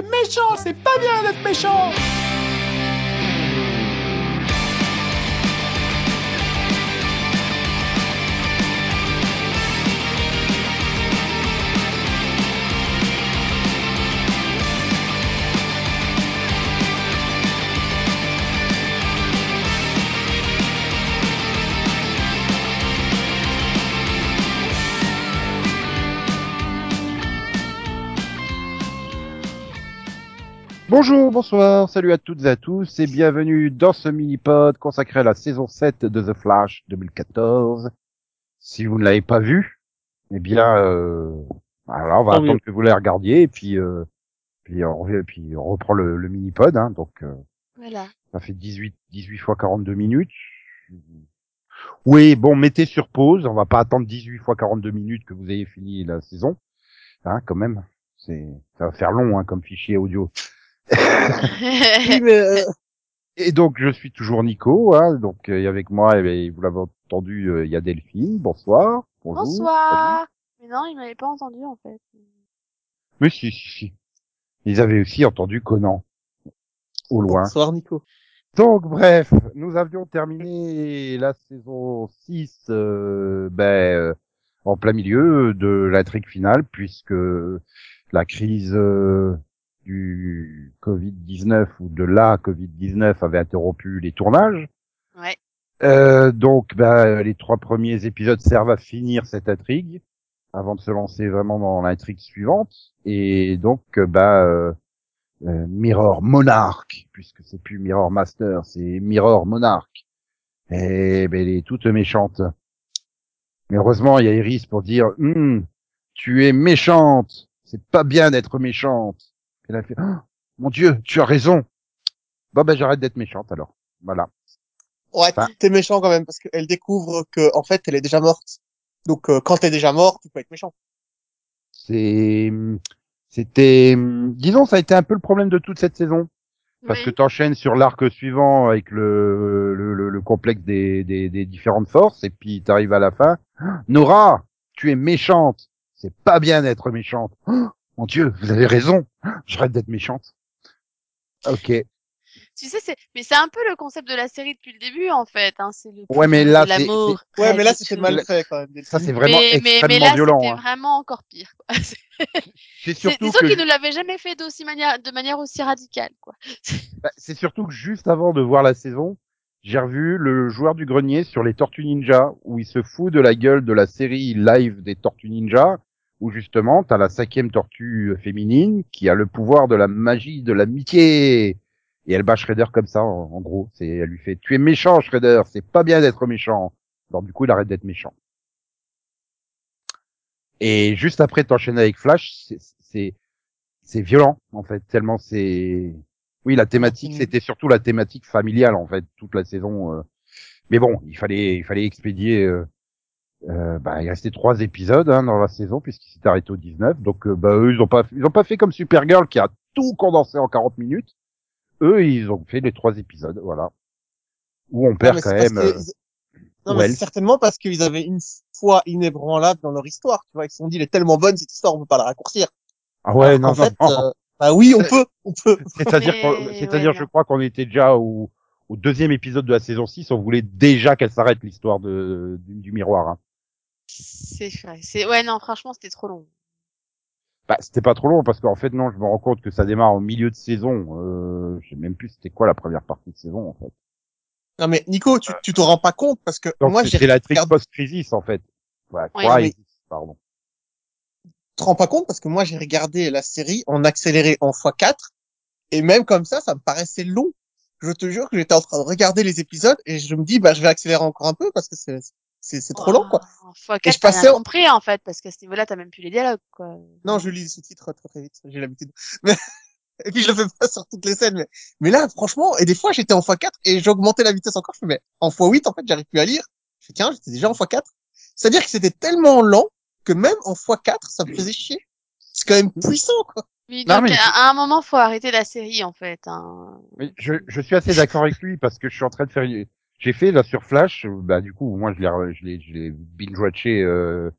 es méchant, c'est pas bien d'être méchant Bonjour, bonsoir, salut à toutes et à tous et bienvenue dans ce mini-pod consacré à la saison 7 de The Flash 2014. Si vous ne l'avez pas vu, eh bien, euh, alors on va Ah attendre oui. que vous la regardiez et puis, euh, puis, on, revient- puis on reprend le, le mini-pod. Hein, donc, euh, Voilà. ça fait 18, 18 fois 42 minutes. Oui, bon, mettez sur pause. On va pas attendre 18 fois 42 minutes que vous ayez fini la saison. Hein, quand même. C'est, ça va faire long, hein, comme fichier audio. Oui, mais euh, Et donc, je suis toujours Nico, hein, donc, euh, avec moi, eh bien, vous l'avez entendu, euh, il y a Delphine. Bonsoir. Bonjour. Bonsoir. Mais non, il m'avait pas entendu en fait. Salut. Mais si, si, si. Ils avaient aussi entendu Conan. Au loin. bonsoir Nico. Donc, bref, nous avions terminé la saison 6, euh, ben, euh, en plein milieu de l'intrigue finale, puisque la crise euh, du Covid-19 ou de la Covid-19 avait interrompu les tournages. Ouais. Euh, donc, bah, les trois premiers épisodes servent à finir cette intrigue avant de se lancer vraiment dans l'intrigue suivante. Et donc, euh, bah, euh, euh, Mirror Monarch, puisque c'est plus Mirror Master, c'est Mirror Monarch. Et ben, elle est toute méchante. Mais heureusement, il y a Iris pour dire, Hum, tu es méchante. C'est pas bien d'être méchante. Elle a fait, Ah, mon Dieu, tu as raison. Bon ben, j'arrête d'être méchante alors. Voilà. Ouais, Enfin- t'es méchant quand même parce qu'elle découvre que en fait elle est déjà morte. Donc euh, quand t'es déjà mort, tu peux être méchant. C'est, c'était, disons, ça a été un peu le problème de toute cette saison. Parce Oui. que t'enchaînes sur l'arc suivant avec le, le, le, le complexe des, des, des différentes forces, et puis t'arrives à la fin. Nora, tu es méchante. C'est pas bien d'être méchante. Mon Dieu, vous avez raison. J'arrête d'être méchante. Ok. Tu sais, c'est, mais c'est un peu le concept de la série depuis le début en fait. Hein. C'est le Ouais, mais là, l'amour. Ouais, mais là c'était tout. mal fait quand même. Ça, c'est vraiment mais, mais, extrêmement mais là, violent. c'était hein. vraiment encore pire. Quoi. C'est, surtout que, qu'ils ne l'avaient jamais fait d'aussi manière, de manière aussi radicale. Quoi. bah, c'est surtout que juste avant de voir la saison, j'ai revu le joueur du grenier sur les Tortues Ninja, où il se fout de la gueule de la série live des Tortues Ninja, où justement, t'as la cinquième tortue féminine qui a le pouvoir de la magie de l'amitié. Et elle bat Shredder comme ça, en, en gros. C'est, elle lui fait, tu es méchant, Shredder, c'est pas bien d'être méchant. Alors du coup, il arrête d'être méchant. Et juste après, t'enchaînes avec Flash, c'est, c'est, violent, en fait, tellement c'est, oui, la thématique, c'était surtout la thématique familiale, en fait, toute la saison. euh. Mais bon, il fallait, il fallait expédier, euh, euh, bah, il restait trois épisodes hein, dans la saison puisqu'il s'est arrêté au 19. Donc euh, bah eux ils ont pas ils ont pas fait comme Supergirl qui a tout condensé en 40 minutes. Eux ils ont fait les trois épisodes, voilà. Où on perd quand même. que euh, ils- Non, mais certainement parce qu'ils avaient une foi inébranlable dans leur histoire. Tu vois, ils se sont dit, elle est tellement bonne cette histoire, on peut pas la raccourcir. Ah ouais Alors non non. fait, non. euh, bah oui, on peut, on peut. C'est-à-dire Mais, qu'on- ouais, c'est-à-dire je crois qu'on était déjà au au deuxième épisode de la saison 6, on voulait déjà qu'elle s'arrête l'histoire de du, du miroir. Hein. C'est vrai. C'est, ouais, non, franchement, c'était trop long. Bah, c'était pas trop long parce qu'en fait non, je me rends compte que ça démarre au milieu de saison. Euh, je sais même plus c'était quoi la première partie de saison en fait. Non, mais Nico, tu, tu te rends pas compte parce que Donc moi, j'ai c'était la trick regardé- post-crisis en fait. Ouais, crisis, pardon. tu te rends pas compte parce que moi, j'ai regardé la série en accéléré en x4 et même comme ça, ça me paraissait long. Je te jure que j'étais en train de regarder les épisodes et je me dis, bah, je vais accélérer encore un peu parce que c'est, c'est, c'est trop long, quoi. Oh, Fois Et je passais rien compris en fait, parce qu'à ce niveau-là, t'as même plus les dialogues. Quoi. Non, je lis les sous-titres très très vite, j'ai l'habitude. Mais... Et puis je le fais pas sur toutes les scènes, mais, mais là, franchement, et des fois j'étais en x4 et j'augmentais la vitesse encore, je fais, mais en x8, en fait, j'arrive plus à lire. Je fais, tiens, j'étais déjà en x4. C'est-à-dire que c'était tellement lent que même en x4, ça me faisait chier. C'est quand même puissant, quoi. Oui, Non, mais- à à un moment, faut arrêter la série en fait. Hein. Mais je, je suis assez d'accord avec lui parce que je suis en train de faire. J'ai fait là sur Flash. Bah du coup, moi je l'ai, je l'ai, je l'ai binge watché euh,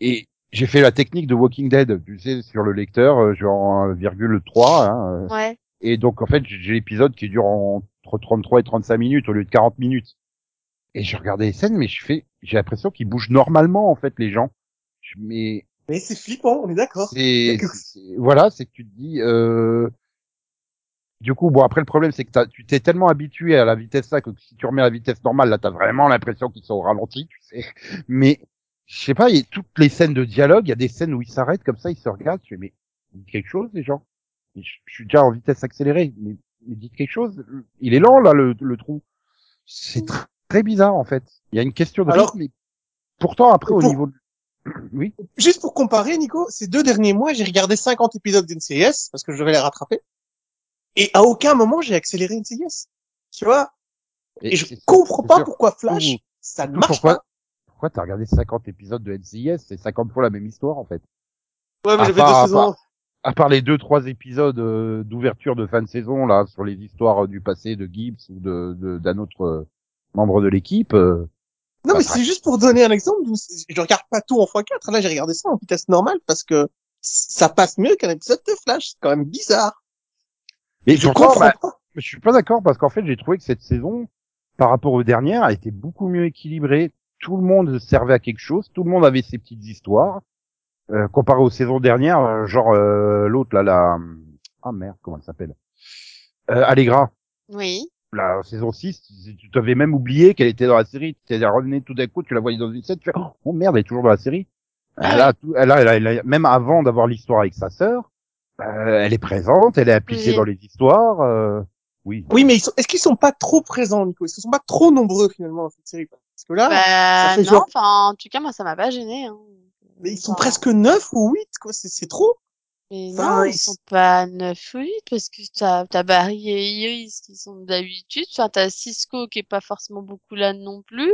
et j'ai fait la technique de Walking Dead, tu sais, sur le lecteur, euh, genre 1,3, hein, euh, Ouais. et donc en fait j'ai l'épisode qui dure entre 33 et 35 minutes au lieu de 40 minutes. Et je regardais les scènes, mais je fais, j'ai l'impression qu'ils bougent normalement en fait les gens. Je- mais Mais c'est flippant, on est d'accord. voilà, c'est que tu te dis. Euh... Du coup, bon après le problème c'est que t'as- tu t'es tellement habitué à la vitesse là que si tu remets à la vitesse normale, là t'as vraiment l'impression qu'ils sont au ralenti, tu sais. Mais je sais pas, il y a toutes les scènes de dialogue, il y a des scènes où ils s'arrêtent comme ça, ils se regardent. Je fais mais dites quelque chose les gens. Je, je suis déjà en vitesse accélérée, mais, mais dites quelque chose. Il est lent là le, le trou. C'est tr- très bizarre en fait. Il y a une question de Alors- rythme. mais Pourtant après au niveau, de... oui. Juste pour comparer, Nico, ces deux derniers mois, j'ai regardé 50 épisodes d'NCIS parce que je devais les rattraper. Et à aucun moment, j'ai accéléré NCIS. Tu vois? Et je c'est- comprends pas sûr. pourquoi Flash, Ouh. ça ne marche pourquoi, pas. pourquoi t'as regardé 50 épisodes de NCIS C'est 50 fois la même histoire en fait. Ouais, mais à j'avais part- deux à saisons. À part les deux trois épisodes euh, d'ouverture de fin de saison là sur les histoires euh, du passé de Gibbs ou de de- d'un autre euh, membre de l'équipe. euh, Non, mais c'est juste pour donner un exemple. Je regarde pas tout en x4. Là, j'ai regardé ça en vitesse normale parce que ça passe mieux qu'un épisode de Flash. C'est quand même bizarre. Mais je comprends bah, pas. je suis pas d'accord parce qu'en fait j'ai trouvé que cette saison par rapport aux dernières a été beaucoup mieux équilibrée. Tout le monde servait à quelque chose, tout le monde avait ses petites histoires. Euh, comparé aux saisons dernières, euh, genre euh, l'autre là, la ah merde comment elle s'appelle? Euh, Allegra. Oui. la saison 6, tu t'avais même oublié qu'elle était dans la série. Tu t'es revenue tout d'un coup, tu la voyais dans une scène, tu fais, oh merde, elle est toujours dans la série. Elle a tout, elle a, elle a- elle a- même avant d'avoir l'histoire avec sa sœur, euh, elle est présente, elle est impliquée Oui. dans les histoires, euh, oui. Oui, mais ils sont... est-ce qu'ils sont pas trop présents, Nico? Est-ce qu'ils sont pas trop nombreux finalement dans cette série? Parce que là, bah, fait non, genre- enfin, en tout cas, moi, ça m'a pas gêné. Hein. mais ils sont Enfin, presque neuf ou huit, quoi. C'est trop. Mais Enfin, non, ils ils sont pas 9 ou 8 parce que t'as, t'as Barry et Iris qui sont d'habitude. Enfin, t'as Cisco qui est pas forcément beaucoup là non plus.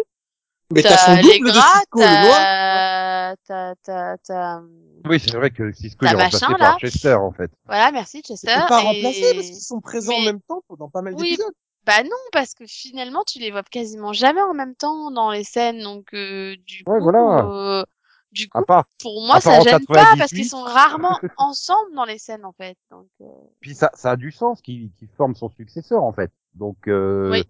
Mais t'as son les double de gras, Cisco, le noir. t'as, t'as, t'as, t'as, Oui, c'est vrai que Cisco est remplacé machin, par là. Chester, en fait. voilà, merci Chester. Ils sont pas et- remplacés parce qu'ils sont présents en même temps pendant pas mal Oui, d'épisodes. Bah non, parce que finalement, tu les vois quasiment jamais en même temps dans les scènes, donc euh, du Ouais, coup, voilà. euh, du coup, part, pour moi, ça gêne pas parce 98. qu'ils sont rarement ensemble dans les scènes en fait. Donc, euh, puis ça, ça a du sens qu'il qu'il forme son successeur, en fait. Donc, euh, Oui.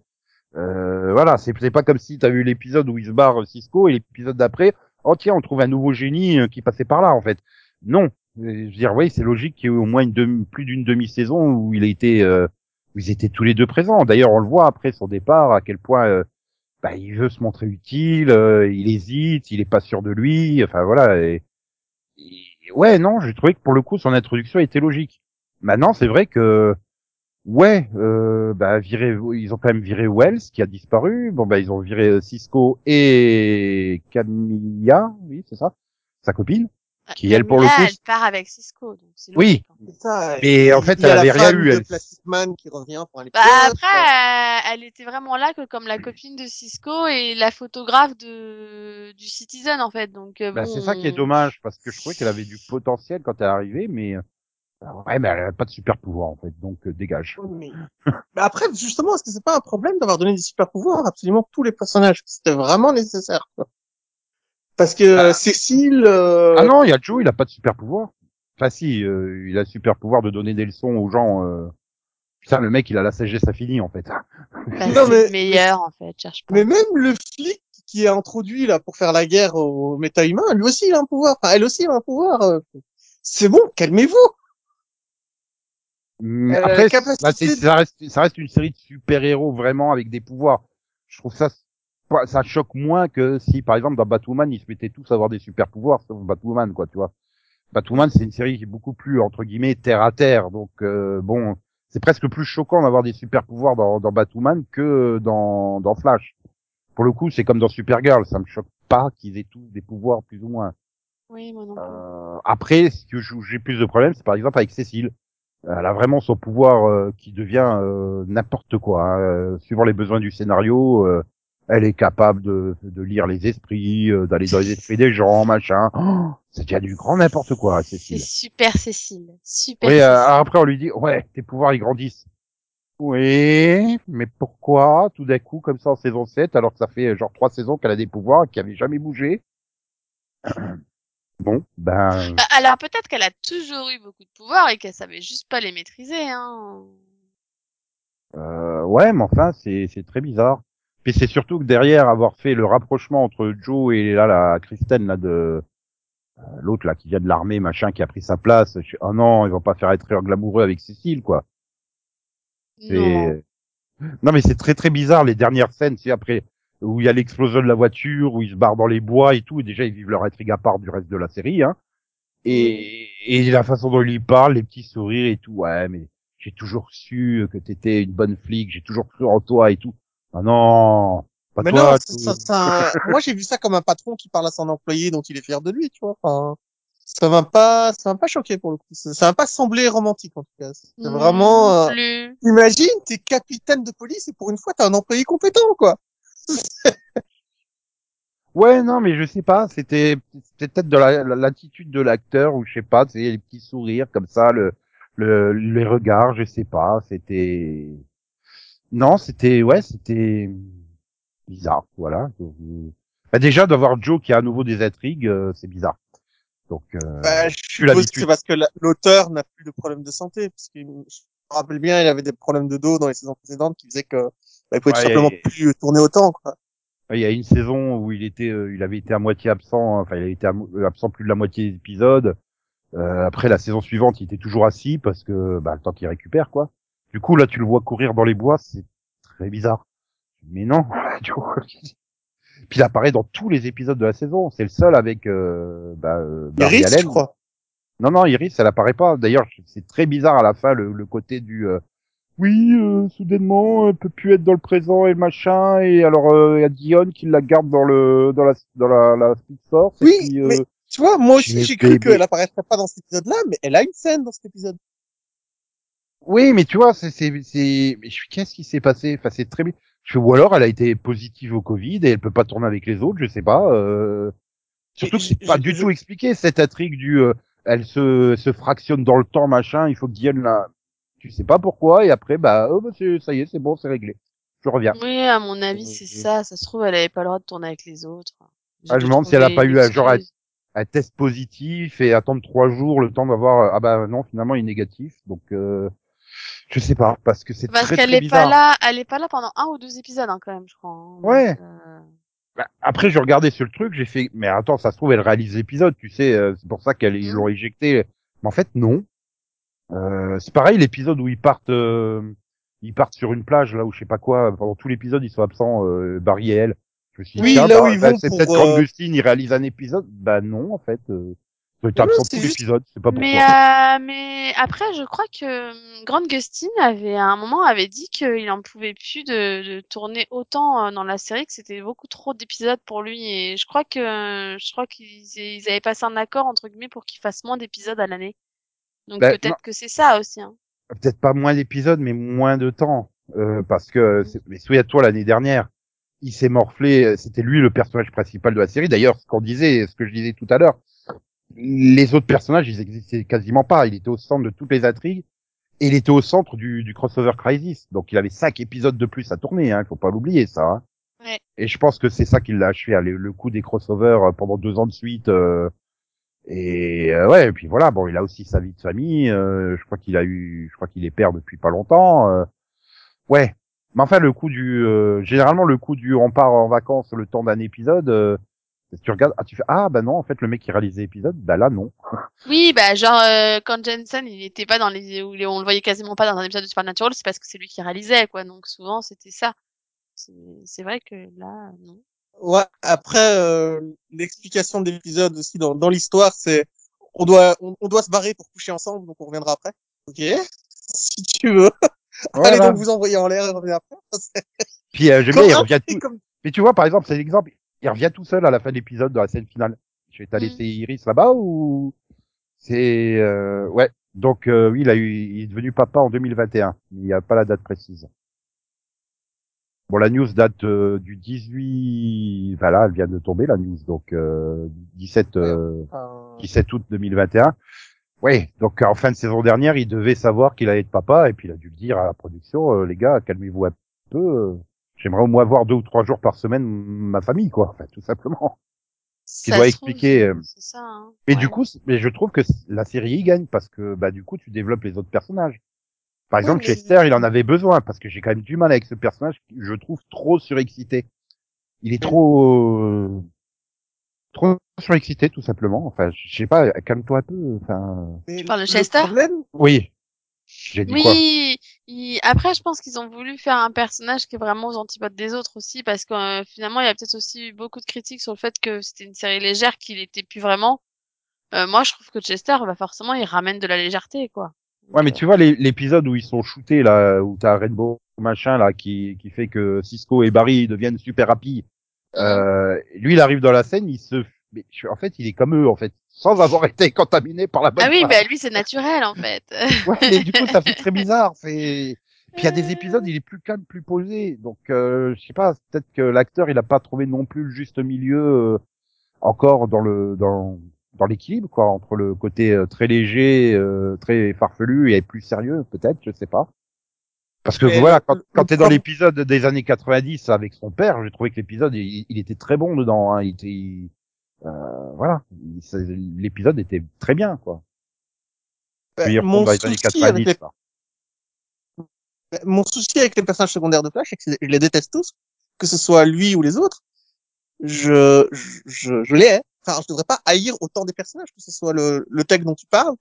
Euh, voilà, c'est pas comme si t'as vu l'épisode où il se barre Cisco et l'épisode d'après, oh tiens, on trouve un nouveau génie euh, qui passait par là, en fait. Non. Euh, Je veux dire, oui, c'est logique qu'il y ait eu au moins une demi, plus d'une demi-saison où il a été, euh, où ils étaient tous les deux présents. D'ailleurs, on le voit après son départ, à quel point, euh, bah, il veut se montrer utile, euh, il hésite, il est pas sûr de lui, enfin voilà. Et- ouais, non, j'ai trouvé que pour le coup, son introduction était logique. Maintenant, c'est vrai que, ouais, euh, bah, viré, ils ont quand même viré Wells qui a disparu. Bon, bah, ils ont viré euh, Cisco et Camilla, oui, c'est ça, sa copine. Qui, elle, pour le Camilla, coup, elle part avec Cisco, donc c'est Oui. ça. Mais Et en fait, elle avait rien eu, elle. Plastic Man qui revient pour un Bah après, euh, elle était vraiment là que comme la copine de Cisco et la photographe de du Citizen en fait. Donc euh, Bah, bon, c'est ça qui est dommage parce que je trouvais qu'elle avait du potentiel quand elle est arrivée, mais ouais, mais elle a pas de super pouvoir en fait, donc euh, dégage. Mais... mais après, justement, est-ce que c'est pas un problème d'avoir donné des super pouvoirs à absolument tous les personnages? C'était vraiment nécessaire. Quoi. Parce que euh, Cécile, euh, Ah non, il y a Joe, il a pas de super pouvoir. Enfin si, euh, il a le super pouvoir de donner des leçons aux gens. Euh... Putain, le mec, il a la sagesse infinie en fait. bah, Non, c'est mais- le meilleur en fait. Cherche pas. mais même le flic qui est introduit là pour faire la guerre aux méta-humains, lui aussi il a un pouvoir. Enfin, elle aussi a un pouvoir. C'est bon, calmez-vous. Mais Euh, Après, capacité bah, ça reste, ça reste une série de super-héros vraiment avec des pouvoirs. Je trouve ça, ça choque moins que si, par exemple, dans Batwoman, ils se mettaient tous à avoir des super-pouvoirs, sauf Batwoman, quoi, tu vois. Batwoman, c'est une série qui est beaucoup plus, entre guillemets, terre à terre. Donc, euh, bon, c'est presque plus choquant d'avoir des super-pouvoirs dans, dans Batwoman que dans, dans Flash. Pour le coup, c'est comme dans Supergirl, ça me choque pas qu'ils aient tous des pouvoirs plus ou moins. Oui, moi non plus. Euh, après, ce que j'ai plus de problèmes, c'est par exemple avec Cécile. Elle a vraiment son pouvoir euh, qui devient euh, n'importe quoi. hein. Euh, suivant les besoins du scénario, euh, elle est capable de, de lire les esprits, euh, d'aller dans les esprits des gens, machin. Oh, c'est déjà du grand n'importe quoi, C'est Cécile. super Cécile. Super. Oui, euh, Cécile. alors après on lui dit, ouais, tes pouvoirs ils grandissent. Oui, mais pourquoi tout d'un coup comme ça en saison 7 alors que ça fait genre trois saisons qu'elle a des pouvoirs qui avaient jamais bougé? Bon, ben, Bah, alors peut-être qu'elle a toujours eu beaucoup de pouvoir et qu'elle savait juste pas les maîtriser. Hein. euh, ouais, mais enfin, c'est c'est très bizarre. Puis c'est surtout que derrière avoir fait le rapprochement entre Joe et là la Kristen là de euh, l'autre là qui vient de l'armée machin qui a pris sa place. Je... Oh non, ils vont pas faire triangle glamoureux avec Cécile quoi. Non. Non mais c'est très très bizarre les dernières scènes, c'est après où il y a l'explosion de la voiture, où ils se barrent dans les bois et tout, et déjà ils vivent leur intrigue à part du reste de la série, hein. Et, et la façon dont ils parlent, les petits sourires et tout, ouais, mais j'ai toujours su que t'étais une bonne flic, j'ai toujours cru en toi et tout. Ah non, pas Mais toi. non, ça, ça, moi j'ai vu ça comme un patron qui parle à son employé dont il est fier de lui, tu vois. Enfin, ça m'a pas, ça m'a pas choqué pour le coup. Ça ça m'a pas semblé romantique en tout cas. C'est Non vraiment. euh. Imagine, t'es capitaine de police et pour une fois t'as un employé compétent, quoi. Ouais, non, mais je sais pas, c'était c'était peut-être de la- la- l'attitude de l'acteur ou je sais pas, sais, les petits sourires comme ça, le, le les regards, je sais pas, c'était non, c'était ouais, c'était bizarre, voilà. Bah déjà d'avoir Joe qui a à nouveau des intrigues, euh, c'est bizarre. Donc euh, Bah, je suppose que c'est parce que la- l'auteur n'a plus de problème de santé, parce que je me rappelle bien, il avait des problèmes de dos dans les saisons précédentes qui faisaient que bah, il pouvait Ouais, tout simplement et- plus tourner autant, quoi. il y a une saison où il était, euh, il avait été à moitié absent, enfin il avait été euh, absent plus de la moitié des épisodes. Euh, après la saison suivante, il était toujours assis parce que bah, le temps qu'il récupère quoi. Du coup là, tu le vois courir dans les bois, c'est très bizarre. Mais non, tu vois. Puis il apparaît dans tous les épisodes de la saison. C'est le seul avec euh, bah, euh, Barry Iris, Allen. je crois. Non non, Iris, elle apparaît pas. D'ailleurs, c'est très bizarre à la fin le, le côté du euh, oui, euh, soudainement, elle peut plus être dans le présent et machin. Et alors euh, il y a Dion qui la garde dans le dans la dans la, la Speed Force. Oui, et puis, euh, mais tu vois, moi aussi j'ai cru qu'elle apparaîtrait pas dans cet épisode-là, mais elle a une scène dans cet épisode. Oui, mais tu vois, c'est c'est c'est qu'est-ce qui s'est passé? Enfin, c'est très bien. Ou alors elle a été positive au Covid et elle peut pas tourner avec les autres, je sais pas. Euh... Surtout que c'est pas du tout expliqué cette intrigue du euh, elle se se fractionne dans le temps machin. Il faut que Diane la tu sais pas pourquoi et après bah, oh, bah c'est- ça y est c'est bon c'est réglé. Je reviens. Oui, à mon avis, c'est ça. Ça se trouve, elle avait pas le droit de tourner avec les autres. Ah, je me demande si elle a pas eu un genre excuse. un test positif et attendre trois jours le temps d'avoir ah bah non finalement il est négatif donc euh, je sais pas parce que c'est Parce très qu'elle très est bizarre. pas là, elle est pas là pendant un ou deux épisodes, hein, quand même, je crois. hein. Ouais. Donc, euh, Bah, après, je regardais sur le truc, j'ai fait, mais attends, ça se trouve, elle réalise l'épisode, tu sais, euh, c'est pour ça qu'elle ils Mhm. l'ont éjecté. Mais en fait, non. Euh, c'est pareil, l'épisode où ils partent, euh, ils partent sur une plage, là, où je sais pas quoi, pendant tout l'épisode, ils sont absents, euh, Barry et elle. Je me suis dit, Oui, tiens, là bah, où ils bah, vont c'est pour, peut-être euh, qu'Augustine, il réalise un épisode. Bah non, en fait, euh, ils ont été Non, c'est tout juste- l'épisode, c'est pas Mais, euh, mais après, je crois que hum, Grande Gustin avait à un moment avait dit qu'il en pouvait plus de, de tourner autant euh, dans la série, que c'était beaucoup trop d'épisodes pour lui. Et je crois que je crois qu'ils ils avaient passé un accord entre guillemets pour qu'il fasse moins d'épisodes à l'année. Donc Bah, peut-être que c'est ça aussi. Hein. Peut-être pas moins d'épisodes, mais moins de temps. Euh, parce que, mais souviens-toi, l'année dernière, il s'est morflé, euh, c'était lui le personnage principal de la série. D'ailleurs, ce qu'on disait, ce que je disais tout à l'heure, les autres personnages, ils existaient quasiment pas. Il était au centre de toutes les intrigues et il était au centre du, du crossover Crisis. Donc, il avait cinq épisodes de plus à tourner, hein. Faut pas l'oublier, ça. hein. Ouais. Et je pense que c'est ça qui l'a achevé, hein, le, le coup des crossovers euh, pendant deux ans de suite. euh, et euh, ouais, et puis voilà. Bon, il a aussi sa vie de famille. euh, je crois qu'il a eu, je crois qu'il est père depuis pas longtemps. euh, ouais. Mais enfin, le coup du, euh, généralement le coup du, on part en vacances le temps d'un épisode. euh, tu regardes, ah tu fais, ah bah non, en fait le mec qui réalise l'épisode, bah là non. Oui, bah genre euh, quand Jensen il était pas dans les où on le voyait quasiment pas dans un épisode de Supernatural, c'est parce que c'est lui qui réalisait quoi. Donc souvent c'était ça. C'est vrai que là non. Ouais. Après, euh, l'explication de l'épisode aussi dans, dans l'histoire, c'est on doit on, on doit se barrer pour coucher ensemble, donc on reviendra après. Ok. Si tu veux. Allez donc vous envoyer en l'air et revenir après. Puis euh, j'aime bien, il un revient petit tout. comme- Mais tu vois, par exemple, c'est l'exemple. Il revient tout seul à la fin de l'épisode, dans la scène finale. Je vais t'as laissé Iris là-bas ou c'est euh... ouais. Donc euh, oui, il a eu, il est devenu papa en 2021. Il n'y a pas la date précise. Bon, la news date euh, du 18. Voilà, elle vient de tomber la news, donc euh, 17 euh, Enfin, 17 août 2021. Oui, donc en fin de saison dernière, il devait savoir qu'il allait être papa, et puis il a dû le dire à la production, euh, les gars, calmez-vous un peu. euh, J'aimerais au moins voir deux ou trois jours par semaine ma famille, quoi. Enfin, tout simplement. Ça doit expliquer, euh, C'est ça. Hein. Mais Ouais. du coup, mais je trouve que la série y gagne parce que bah du coup tu développes les autres personnages. Par Oui, exemple, mais- Chester, il en avait besoin parce que j'ai quand même du mal avec ce personnage. que Je trouve trop surexcité. Il est trop euh, trop surexcité tout simplement. Enfin, je sais pas. Calme-toi un peu. Enfin, Mais Tu parles de Chester? oui. J'ai dit quoi? Oui, il- après, je pense qu'ils ont voulu faire un personnage qui est vraiment aux antipodes des autres aussi, parce que euh, finalement, il y a peut-être aussi eu beaucoup de critiques sur le fait que c'était une série légère, qu'il était plus vraiment. Euh, moi, je trouve que Chester, bah forcément, il ramène de la légèreté, quoi. Ouais, mais tu vois les- l'épisode où ils sont shootés là, où t'as Rainbow machin là qui qui fait que Cisco et Barry deviennent super rapides. Euh, lui, il arrive dans la scène, il se, mais je- en fait, il est comme eux en fait, sans avoir été contaminé par la bonne Ah oui, bah lui, c'est naturel, en fait. Ouais, mais du coup, ça fait très bizarre. C'est. Puis il y a des épisodes, il est plus calme, plus posé. Donc, euh, je sais pas, peut-être que l'acteur, il a pas trouvé non plus le juste milieu euh, encore dans le dans dans l'équilibre, quoi, entre le côté euh, très léger, euh, très farfelu et plus sérieux, peut-être, je sais pas. Parce que voilà, quand, quand t'es dans l'épisode des années 90 avec son père, j'ai trouvé que l'épisode, il, il était très bon dedans. Hein, il était, il- euh, voilà, l'épisode était très bien, quoi. bah, mon dans les années souci avec 90. les quoi. Mon souci avec les personnages secondaires de Flash, c'est que je les déteste tous, que ce soit lui ou les autres. Je, je, je, je les hais. Enfin, je devrais pas haïr autant des personnages, que ce soit le, le tech dont tu parles.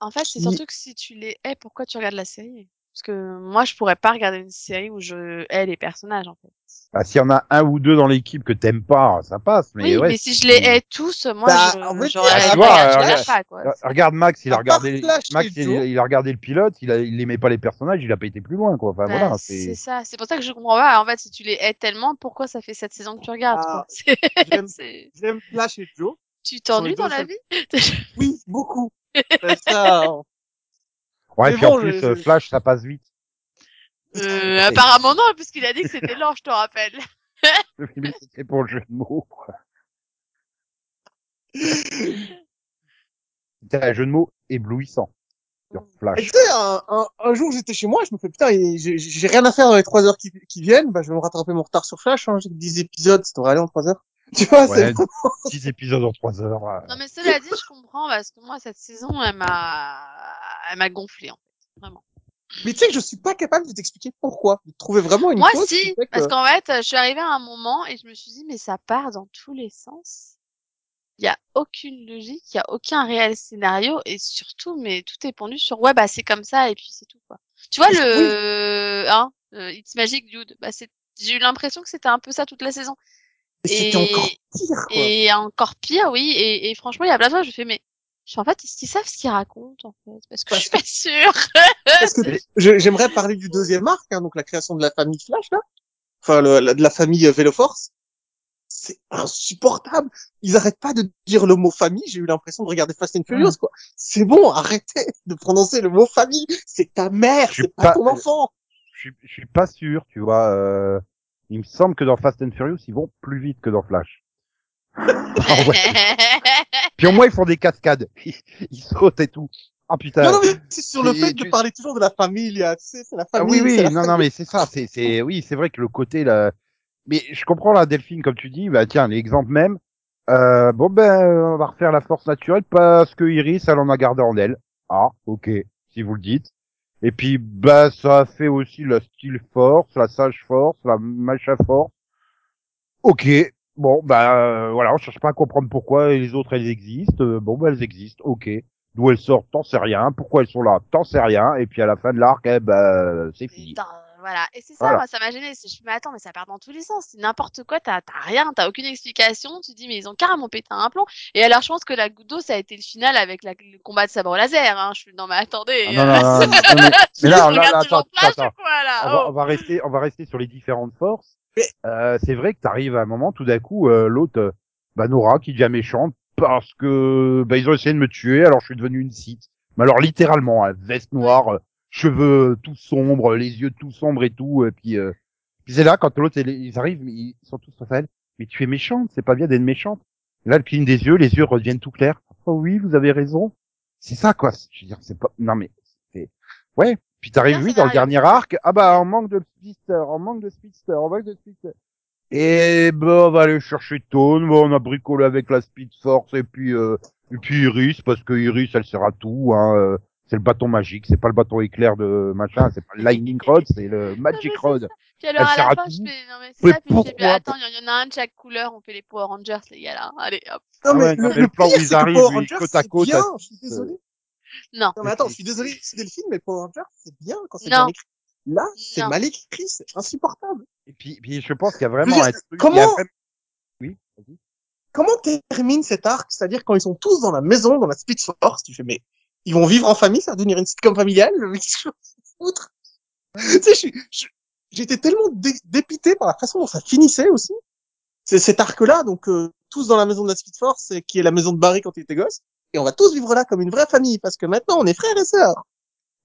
En fait, c'est surtout que si tu les hais, pourquoi tu regardes la série? Parce que moi, je pourrais pas regarder une série où je hais les personnages, en fait. Bah, s'il y en a un ou deux dans l'équipe que t'aimes pas, ça passe. Mais oui, ouais. mais si je les hais tous, moi, Bah, je, en fait, je euh, regarde pas, quoi. Regarde Max, il a regardé, Flash Max, et il, a regardé le pilote, il, a, il aimait pas les personnages, il a pas été plus loin, quoi. Enfin, Bah, voilà, c'est c'est. ça. C'est pour ça que je comprends pas. En fait, si tu les hais tellement, pourquoi ça fait cette saison que tu regardes, Ah, J'aime, Flash et Joe. Tu t'ennuies dans la vie? Oui, beaucoup. C'est ça. Ouais, mais puis bon, en plus, je- euh, je- Flash, ça passe vite. Euh, Apparemment non, puisqu'il a dit que c'était lent, je te rappelle. C'était pour le jeu de mots, quoi. C'était un jeu de mots éblouissant. Sur Et Flash. tu sais, un, un, un jour, j'étais chez moi, je me fais, putain, j'ai rien à faire dans les trois heures qui, qui viennent, bah, je vais me rattraper mon retard sur Flash, hein, j'ai que 10 épisodes, ça devrait aller en trois heures. Tu vois, Ouais, c'est, 6 épisodes en 3 heures. ouais. Non mais cela dit, je comprends parce que moi cette saison, elle m'a, elle m'a gonflé en fait, vraiment. Mais tu sais que je suis pas capable de t'expliquer pourquoi, de trouver vraiment une Moi cause si, que- parce qu'en fait, je suis arrivée à un moment et je me suis dit mais ça part dans tous les sens. Il y a aucune logique, il y a aucun réel scénario et surtout, mais tout est pendu sur ouais bah c'est comme ça et puis c'est tout quoi. Tu vois le, hein, euh, It's Magic Dude, bah c'est, j'ai eu l'impression que c'était un peu ça toute la saison. Et c'était encore pire, quoi. Et encore pire, oui. Et, et franchement, il y a plein de fois, je fais, mais je fais, en fait, est-ce qu'ils savent ce qu'ils racontent, en fait Parce que Parce je suis pas sûre. Parce que j'aimerais parler du deuxième arc, hein, donc la création de la famille Flash, là. Enfin, le- la, de la famille euh, Veloforce. C'est insupportable. Ils arrêtent pas de dire le mot famille. J'ai eu l'impression de regarder Fast and Furious, quoi. C'est bon, arrêtez de prononcer le mot famille. C'est ta mère, suis c'est pas, pas- ton enfant. Je suis, je suis pas sûr, tu vois. Euh... Il me semble que dans Fast and Furious, ils vont plus vite que dans Flash. Ah ouais. Puis au moins, ils font des cascades. Ils, sautent et tout. Ah putain. Non, non, mais c'est sur le fait de tu- parler toujours de la famille, sais, c'est la Ah famille. oui, c'est oui, la non, non, mais c'est ça, c'est, c'est, oui, c'est vrai que le côté là, mais je comprends la Delphine comme tu dis, bah tiens, l'exemple même, euh, bon ben, on va refaire la force naturelle parce que Iris, elle en a gardé en elle. Ah, ok, si vous le dites. Et puis, bah, ça a fait aussi la style force, la sage force, la machin force. Ok, bon, bah, euh, voilà, on cherche pas à comprendre pourquoi les autres elles existent. Euh, bon, bah, elles existent, ok. D'où elles sortent, t'en sais rien. Pourquoi elles sont là, t'en sais rien. Et puis à la fin de l'arc, eh ben, c'est fini. Putain, voilà. Et c'est ça, Voilà. moi, ça m'a gêné. Je me suis dit, mais attends, mais ça part dans tous les sens. C'est n'importe quoi, t'as t'as rien, t'as aucune explication. Tu te dis, mais ils ont carrément pété un plomb. Et alors, je pense que la goutte d'eau, ça a été le final avec la- le combat de sabre laser. Hein. Je suis, non, mais attendez. Ah, non, non, non, non, non, mais, mais là, on là, regarde là, toujours attends, Flash attends. ou quoi, là On va, Oh. on va rester, on va rester sur les différentes forces. Mais- Euh, c'est vrai que t'arrives à un moment, tout d'un coup, euh, l'autre, euh, bah Nora, qui devient méchante parce que bah ils ont essayé de me tuer, alors je suis devenu une site. Mais alors littéralement, hein, veste noire, euh, cheveux tout sombres, les yeux tout sombres et tout. Et puis, euh, puis c'est là quand l'autre, ils arrivent, ils sont tous face à elle. Mais tu es méchante, c'est pas bien d'être méchante. Et là, elle cligne des yeux, les yeux redeviennent tout clairs. Oh oui, vous avez raison. C'est ça quoi. Je veux dire, c'est pas. Non mais c'est. Ouais. Puis t'arrives oui dans le dernier arc. Ah bah on manque de speedster, on manque de speedster, on manque de speedster. Et ben on va aller chercher Tone, bon, on a bricolé avec la Speed Force et puis euh, et puis Iris parce que Iris elle sert à tout hein. euh, C'est le bâton magique, c'est pas le bâton éclair de machin, c'est pas le Lightning Rod, c'est le Magic Rod. Puis alors Elle à sert la à fin, tout. je fais, non mais c'est ça, puis je fais, pourquoi attends, il y, en a un de chaque couleur, on fait les Power Rangers, les gars, là. Allez, hop. Non, Ah mais ouais, le, non, mais le le plan où ils arrivent, côte à côte, bien, à- je suis désolé. Non. Non, mais attends, je suis désolé, c'est Delphine, mais Power Rangers, c'est bien quand c'est bien écrit. Là, c'est mal écrit, c'est insupportable. Et puis, puis je pense qu'il y a vraiment dire, un truc. comment- vraiment- Oui, vas-y. Comment termine cet arc? C'est-à-dire quand ils sont tous dans la maison, dans la Speed Force, tu fais, mais ils vont vivre en famille, ça va devenir une sitcom familiale? Mais qu'est-ce que je vais foutre? Tu sais, je suis- je- j'étais tellement dé- dépité par la façon dont ça finissait aussi. C'est cet arc-là, donc euh, tous dans la maison de la Speed Force, qui est la maison de Barry quand il était gosse, et on va tous vivre là comme une vraie famille, parce que maintenant on est frères et sœurs.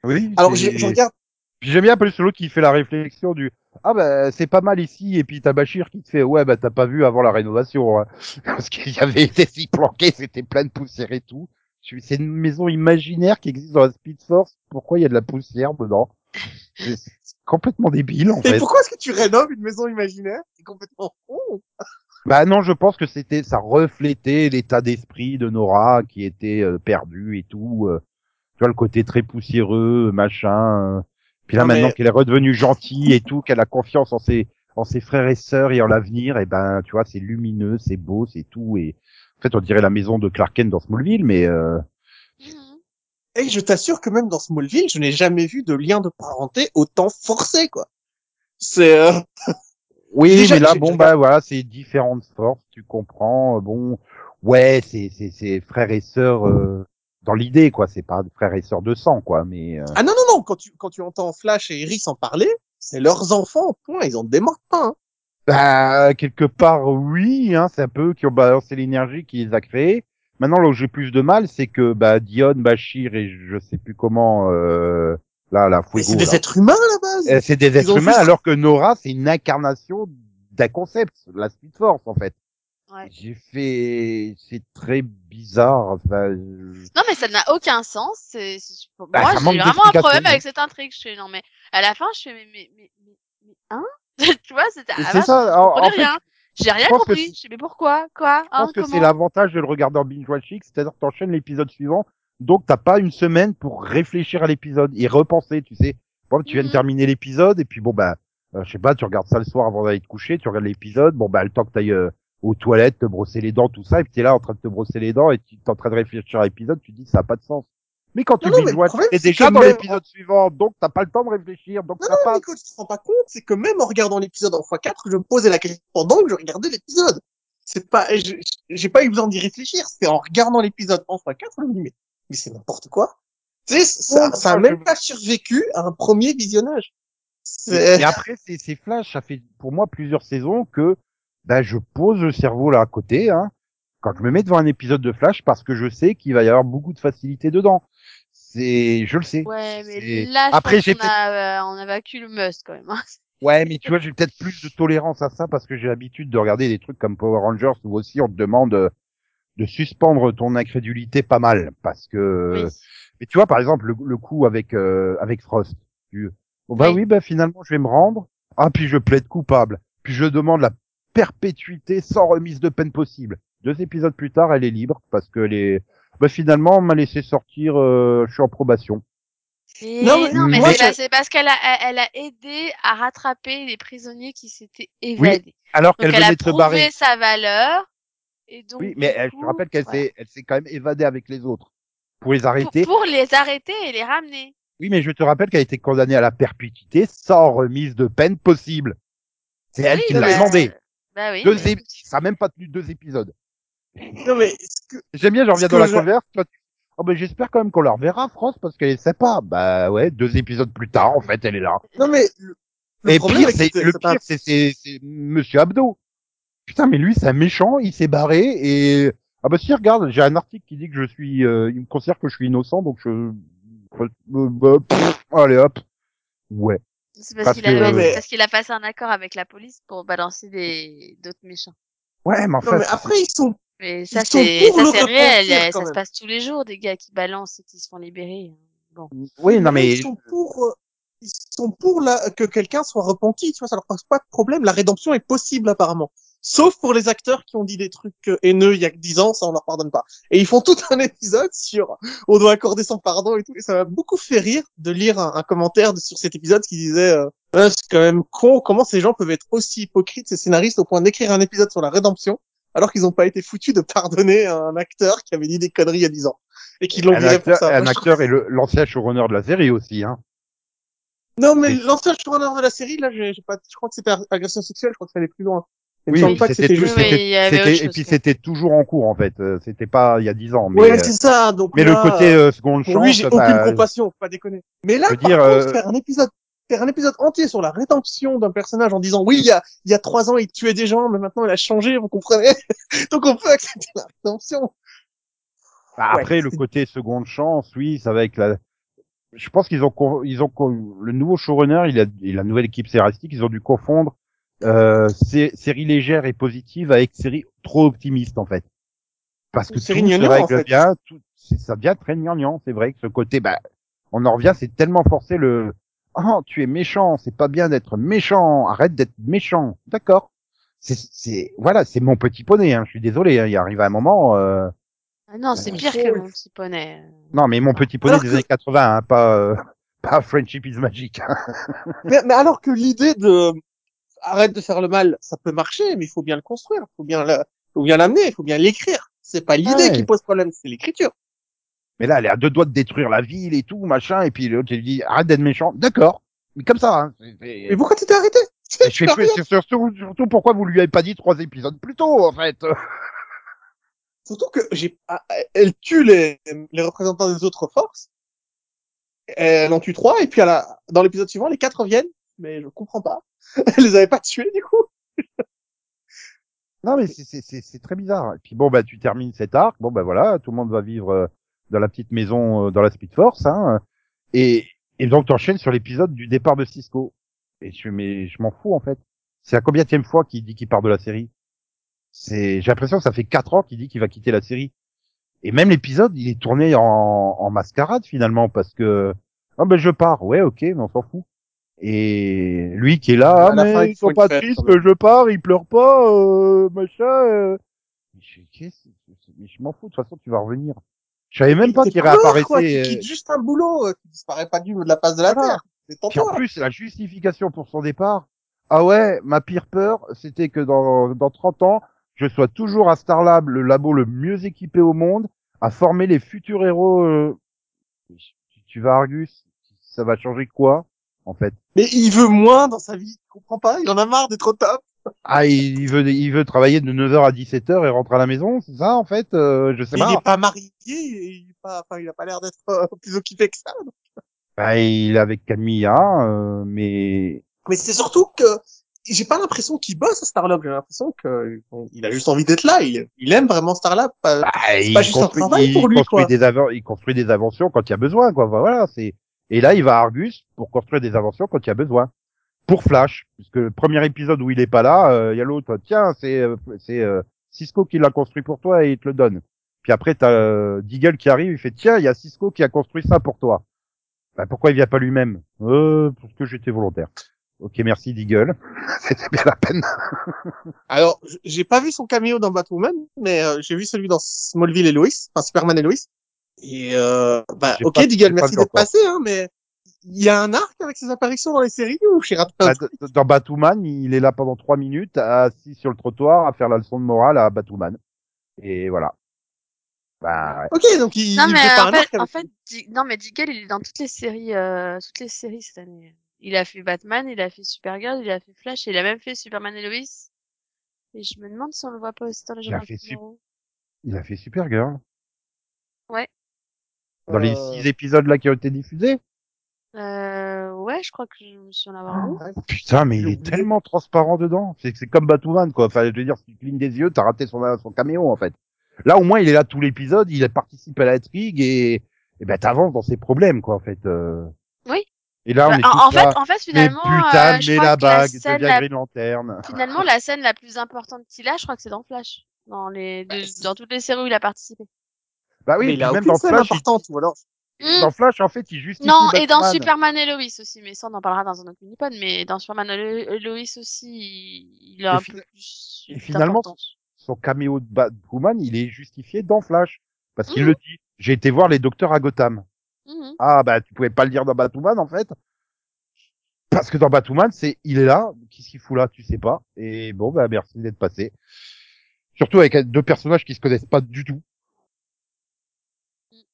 Oui. Alors je, je regarde, Puis j'aime bien un peu l'autre qui fait la réflexion du ah bah c'est pas mal ici et puis t'as Bachir qui te fait ouais bah t'as pas vu avant la rénovation hein. parce qu'il y avait été si planqué c'était plein de poussière et tout. C'est une maison imaginaire qui existe dans la Speed Force. Pourquoi il y a de la poussière dedans? C'est complètement débile en et fait. pourquoi est-ce que tu rénoves une maison imaginaire? C'est complètement con. Bah non, je pense que c'était ça reflétait l'état d'esprit de Nora qui était euh, perdue et tout. euh, tu vois le côté très poussiéreux, machin. euh. Puis là Non, maintenant mais- qu'elle est redevenue gentille et tout, qu'elle a confiance en ses en ses frères et sœurs et en l'avenir, et ben tu vois c'est lumineux, c'est beau, c'est tout. Et en fait on dirait la maison de Clark Kent dans Smallville, mais euh, Mhm. Et je t'assure que même dans Smallville, je n'ai jamais vu de lien de parenté autant forcé, quoi. C'est, euh, oui, Déjà, mais là bon bah voilà c'est différentes forces, tu comprends. euh, Bon ouais c'est c'est c'est frères et sœurs euh, dans l'idée quoi, c'est pas frères et sœurs de sang quoi, mais euh, ah non, non, non, quand tu, quand tu entends Flash et Iris en parler, c'est leurs enfants, point, ils en démordent pas, hein. Bah, quelque part, oui, hein, c'est un peu eux qui ont balancé l'énergie qui les a créés. Maintenant, là où j'ai plus de mal, c'est que, bah, Dion, Bachir et je sais plus comment, euh, là, Fuego, c'est des là. êtres humains, à la base. Euh, c'est des Ils êtres humains, juste- alors que Nora, c'est une incarnation d'un concept, la Speed Force, en fait. Ouais. J'ai fait, c'est très bizarre, enfin, je- Non, mais ça n'a aucun sens. C'est, pour Bah, moi, j'ai vraiment un problème hein. avec cette intrigue. Je fais, non, mais à la fin, je fais, mais, mais, mais, mais, mais hein? tu vois, c'était, à la C'est fin, ça, en- en fait, rien. J'ai rien compris. Je fais, mais pourquoi? Quoi? Je Hein? pense que c'est l'avantage de le regarder en binge watching, c'est-à-dire que t'enchaînes l'épisode suivant, donc t'as pas une semaine pour réfléchir à l'épisode et repenser, tu sais. Bon, tu viens de Mhm. terminer l'épisode et puis bon bah, euh, je sais pas, tu regardes ça le soir avant d'aller te coucher, tu regardes l'épisode, bon bah le temps que t'ailles euh, aux toilettes, te brosser les dents, tout ça, et puis t'es là en train de te brosser les dents et tu t'es en train de réfléchir à l'épisode, tu te dis ça a pas de sens. Mais quand tu Non, non, mais binge le watch, t'es c'est déjà dans même l'épisode suivant, donc t'as pas le temps de réfléchir, donc Non, ça non, passe. Nico, tu te rends pas compte, c'est que même en regardant l'épisode en x4, je me posais la question pendant que je regardais l'épisode. C'est pas, je- j'ai pas eu besoin d'y réfléchir, c'est en regardant l'épisode en x4, je me dis, mais, mais c'est n'importe quoi. Tu sais, ça, Oh, ça a même je- pas survécu à un premier visionnage. Et, après, c'est c'est Flash, ça fait pour moi plusieurs saisons que ben, je pose le cerveau là à côté, hein, quand je me mets devant un épisode de Flash, parce que je sais qu'il va y avoir beaucoup de facilité dedans. C'est, je le sais. Ouais, mais là, je Après, j'ai qu'on a, euh, on a vaincu le must, quand même. hein. Ouais, mais tu vois, j'ai peut-être plus de tolérance à ça parce que j'ai l'habitude de regarder des trucs comme Power Rangers où aussi on te demande euh, de suspendre ton incrédulité pas mal parce que. Oui. Mais tu vois, par exemple, le, le coup avec euh, avec Frost. Tu... Bon, bah Oui. oui, bah finalement, je vais me rendre. Ah, puis je plaide coupable. Puis je demande la perpétuité sans remise de peine possible. Deux épisodes plus tard, elle est libre parce que les. Bah finalement, on m'a laissé sortir. euh, je suis en probation. Non, non, mais c'est parce qu'elle a, elle, a aidé à rattraper les prisonniers qui s'étaient évadés. Alors donc qu'elle elle a venait de se barrer. prouvé sa valeur. Et donc, Oui, mais elle, je te rappelle qu'elle s'est, elle s'est quand même évadée avec les autres pour les arrêter. pour les arrêter et les ramener. Oui, mais je te rappelle qu'elle a été condamnée à la perpétuité sans remise de peine possible. C'est elle qui bah, l'a demandé. Bah oui. Deux mais- Ça a même pas tenu deux épisodes. non, mais, que, J'aime bien, j'en reviens dans la je- converse. Toi, tu... Oh, ben, j'espère quand même qu'on la reverra, France, parce qu'elle est sympa. Bah ouais, deux épisodes plus tard, en fait, elle est là. non, mais, le, le Et pire, c'est, le pire, c'est Monsieur Abdo. Putain, mais lui, c'est un méchant, il s'est barré et, ah bah si, regarde, j'ai un article qui dit que je suis, euh, il me considère que je suis innocent, donc je, euh, bah, pff, allez hop. Ouais. C'est parce Parce qu'il a, que- c'est Mais- parce qu'il a passé un accord avec la police pour balancer des d'autres méchants. Ouais, mais enfin, non, mais c'est- après, ils sont, Mais ça Ils sont c'est pour ça c'est réel, ça se passe tous les jours des gars qui balancent et qui se font libérer. Bon. oui, non mais, ils sont pour, euh, ils sont pour la, que quelqu'un soit repenti, tu vois, ça leur pose pas de problème. La rédemption est possible apparemment. Sauf pour les acteurs qui ont dit des trucs euh, haineux il y a que 10 ans, ça on leur pardonne pas. Et ils font tout un épisode sur on doit accorder son pardon et tout. Et ça m'a beaucoup fait rire de lire un, un commentaire de- sur cet épisode qui disait euh, c'est quand même con comment ces gens peuvent être aussi hypocrites, ces scénaristes, au point d'écrire un épisode sur la rédemption alors qu'ils n'ont pas été foutus de pardonner un acteur qui avait dit des conneries il y a 10 ans et qui l'ont viré pour ça. un Moi, je trouve acteur est l'ancien showrunner de la série aussi, hein. Non, mais l'ancien showrunner de la série, là, j'ai pas, je crois que c'était ag- agression sexuelle, je crois que ça allait plus loin. Oui, c'était. Oui, et puis c'était toujours en cours en fait. Euh, C'était pas il y a dix ans, mais Ouais, euh, c'est ça, donc. mais là, le côté euh, seconde chance, j'ai bah, aucune compassion, faut pas déconner. Mais là, je veux par dire, contre, euh, faire un épisode, faire un épisode entier sur la rédemption d'un personnage en disant, oui, il y a, il y a trois ans, il tuait des gens, mais maintenant, il a changé, vous comprenez? donc on peut accepter la rédemption. bah, ouais, après le côté seconde chance, oui, ça va avec la. Je pense qu'ils ont ils ont le nouveau showrunner, il a et la nouvelle équipe scénaristique, ils ont dû confondre euh, sé- série légère et positive avec série trop optimiste en fait. Parce que tout se en règle fait. bien, tout, c'est- ça devient très gnangnan, c'est vrai que ce côté, bah, on en revient, c'est tellement forcé le, oh, tu es méchant, c'est pas bien d'être méchant, arrête d'être méchant, d'accord. C'est, c'est, voilà, c'est mon petit poney, hein, je suis désolé, hein, il arrive un moment, euh, Ah non, c'est il pire que mon petit poney. non, mais mon petit poney Alors des que- années 80, hein, pas, euh, pas Friendship is Magic. hein. Mais, mais alors que l'idée de, arrête de faire le mal, ça peut marcher, mais il faut bien le construire, il faut bien le, faut bien l'amener, il faut bien l'écrire. C'est pas l'idée Ouais. qui pose problème, c'est l'écriture. Mais là, elle est à deux doigts de détruire la ville et tout, machin, et puis l'autre, il lui dit, arrête d'être méchant, d'accord. Mais comme ça, hein. Mais pourquoi tu t'es arrêté? Je fais plus, surtout, surtout pourquoi vous lui avez pas dit trois épisodes plus tôt, en fait. Surtout que j'ai, ah, elle tue les, les représentants des autres forces. Elle en tue trois, et puis la, dans l'épisode suivant, les quatre reviennent, mais je comprends pas. Elle les avait pas tués, du coup. Non, mais c'est, très bizarre. Et puis bon, bah, tu termines cet arc. Bon, bah voilà, tout le monde va vivre euh, dans la petite maison, euh, dans la Speed Force, hein. Et, et donc, t'enchaînes sur l'épisode du départ de Cisco. Et je, mais je m'en fous, en fait. C'est la combienième fois qu'il dit qu'il part de la série? C'est, j'ai l'impression que ça fait quatre ans qu'il dit qu'il va quitter la série. Et même l'épisode, il est tourné en, en mascarade, finalement, parce que, ah, ben, je pars. Ouais, ok, mais on s'en fout. Et lui qui est là, ah, fin, mais ils faut sont pas tristes que je pars, ils pleurent pas, euh, machin. euh. Mais je, qu'est-ce- mais je m'en fous, de toute façon, tu vas revenir. Je savais même pas qu'il réapparaissait. Qui euh, quitte juste un boulot, euh, qui disparaît pas du, de la face de la terre. C'est Puis en plus, la justification pour son départ, ah ouais, ma pire peur, c'était que dans, dans 30 ans, je sois toujours à Starlab, le labo le mieux équipé au monde, à former les futurs héros. euh. Tu vas Argus, ça va changer quoi, en fait Mais il veut moins dans sa vie. Tu comprends pas? Il en a marre d'être au top. Ah, il, veut, il veut travailler de 9h à 17h et rentrer à la maison, c'est ça, en fait? Euh, Je sais Mais il pas. est pas marié, il est pas, enfin, il a pas l'air d'être euh, plus occupé que ça. Bah, il est avec Camilla, euh, mais Mais c'est surtout que j'ai pas l'impression qu'il bosse à Starlab. J'ai l'impression que bon, il a juste envie d'être là. Il, il aime vraiment Starlab. Pas... Bah, il, pas juste un construit, travail il pour lui, construit quoi. des avan- il construit des inventions quand il y a besoin, quoi. Voilà, c'est. Et là, il va à Argus pour construire des inventions quand il y a besoin. Pour Flash, puisque le premier épisode où il est pas là, euh, il y a l'autre. Tiens, c'est euh, c'est euh, Cisco qui l'a construit pour toi et il te le donne. Puis après, t'as euh, Deagle qui arrive, il fait tiens, il y a Cisco qui a construit ça pour toi. Bah, pourquoi il vient pas lui-même? Euh, Parce que j'étais volontaire. Ok, merci Deagle. C'était bien la peine. Alors, j'ai pas vu son caméo dans Batwoman, mais euh, j'ai vu celui dans Smallville et Lois, enfin Superman et Lois. Et euh, bah, ok, pas- pas merci d'être passé, hein, mais il y a un arc avec ses apparitions dans les séries ou j'ai raté un Bah, dans Batwoman, il est là pendant trois minutes, assis sur le trottoir, à faire la leçon de morale à Batwoman. Et voilà. Bah, ouais. Ok, donc il, Non il mais fait pas en un fait, arc en avec- fait, Di- non mais Diggle il est dans toutes les séries, euh, toutes les séries cette année. Il a fait Batman, il a fait Supergirl, il a fait Flash, et il a même fait Superman et Lois. Et je me demande si on le voit pas aussi dans les Il a fait fédéraux. il a fait Supergirl. Ouais. Dans les Euh, six épisodes là qui ont été diffusés? Euh, ouais, je crois que je me suis en avoir vu. ouais. Putain, mais il est tellement transparent dedans. C'est c'est comme Batwoman, quoi. Enfin, je veux dire, si tu clignes des yeux, t'as raté son, son caméo, en fait. Là, au moins, il est là tout l'épisode, il a participé à la trigue et, et ben, t'avances dans ses problèmes, quoi, en fait. euh. Oui. Et là, on Bah, est en, en fait, en fait, mais finalement, putain, euh, je mais crois la que la bague, scène devient la- Green Lantern. finalement, la scène la plus importante qu'il a, je crois que c'est dans Flash. Dans les, de- dans toutes les séries où il a participé. Bah oui, mais et il puis a même dans Flash, il- ou alors Hmm. Dans Flash, en fait, il justifie Non, et dans. Superman et Lois aussi, mais ça on en parlera dans un autre mini-pod, mais dans Superman et Lo- Lois aussi, il- a Et un peu plus et finalement, son caméo de Batwoman, il est justifié dans Flash. Parce qu'il Mhm. le dit. J'ai été voir les docteurs à Gotham. Mhm. Ah, bah, tu pouvais pas le dire dans Batwoman, en fait. Parce que dans Batwoman, c'est, il est là. Qu'est-ce qu'il fout là? Tu sais pas. Et bon, bah, merci d'être passé. Surtout avec deux personnages qui se connaissent pas du tout.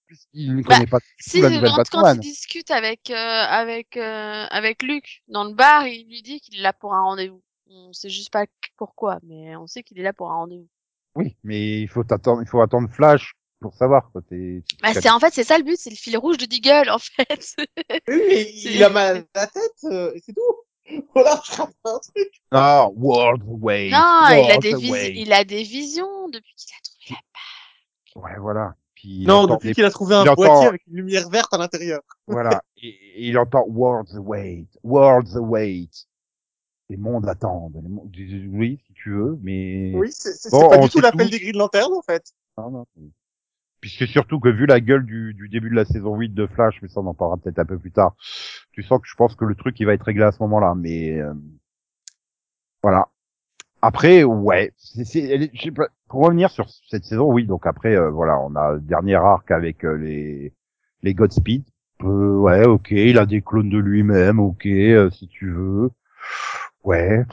Puisqu'il ne Bah, connaît pas tout Si, la nouvelle quand, il discute avec, euh, avec, euh, avec Luc dans le bar, il lui dit qu'il est là pour un rendez-vous. On sait juste pas pourquoi, mais on sait qu'il est là pour un rendez-vous. Oui, mais il faut attendre, il faut attendre Flash pour savoir, quoi. T'es- Bah, c'est en fait, c'est ça le but, c'est le fil rouge de Deagle, en fait. Oui, mais il a mal à la tête, euh, et c'est tout. Voilà, un truc. Ah, World Wait. non, il a World des vis- il a des visions depuis qu'il a trouvé la Ouais, voilà. Puis Non, depuis des- qu'il a trouvé un il entend- boîtier avec une lumière verte à l'intérieur. Voilà. Et, et il entend Worlds Await, Worlds Await. Les mondes attendent. Les mondes... Oui, si tu veux, mais... Oui, c'est Bon, pas du tout l'appel des grilles de lanterne, en fait. Non, non. Puis c'est surtout que vu la gueule du, du début de la saison 8 de Flash, mais ça on en parlera peut-être un peu plus tard, tu sens que je pense que le truc il va être réglé à ce moment-là, mais euh, voilà. Après, ouais, elle est- sais pas, pour revenir sur cette saison, oui, donc après, euh, voilà, on a le dernier arc avec euh, les les Godspeed. Euh, ouais, ok, il a des clones de lui-même, ok, euh, si tu veux. Ouais,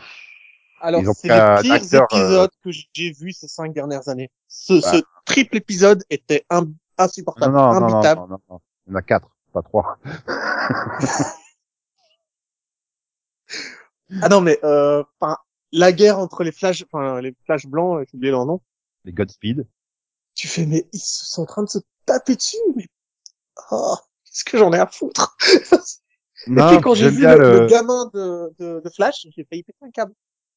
Alors, c'est les pires acteur, euh, épisodes que j'ai vus ces cinq dernières années. Ce, Bah. ce triple épisode était insupportable, non, non, non, imbitable. non, non, non. Il y en a quatre, pas trois. Ah non, mais euh, la guerre entre les flashs, enfin les flashs blancs, euh, j'ai oublié leur nom. Les Godspeed. Tu fais, mais ils sont en train de se taper dessus, mais oh, qu'est-ce que j'en ai à foutre? Et puis quand j'ai vu bien le, le gamin de, de, de Flash, j'ai failli péter un câble.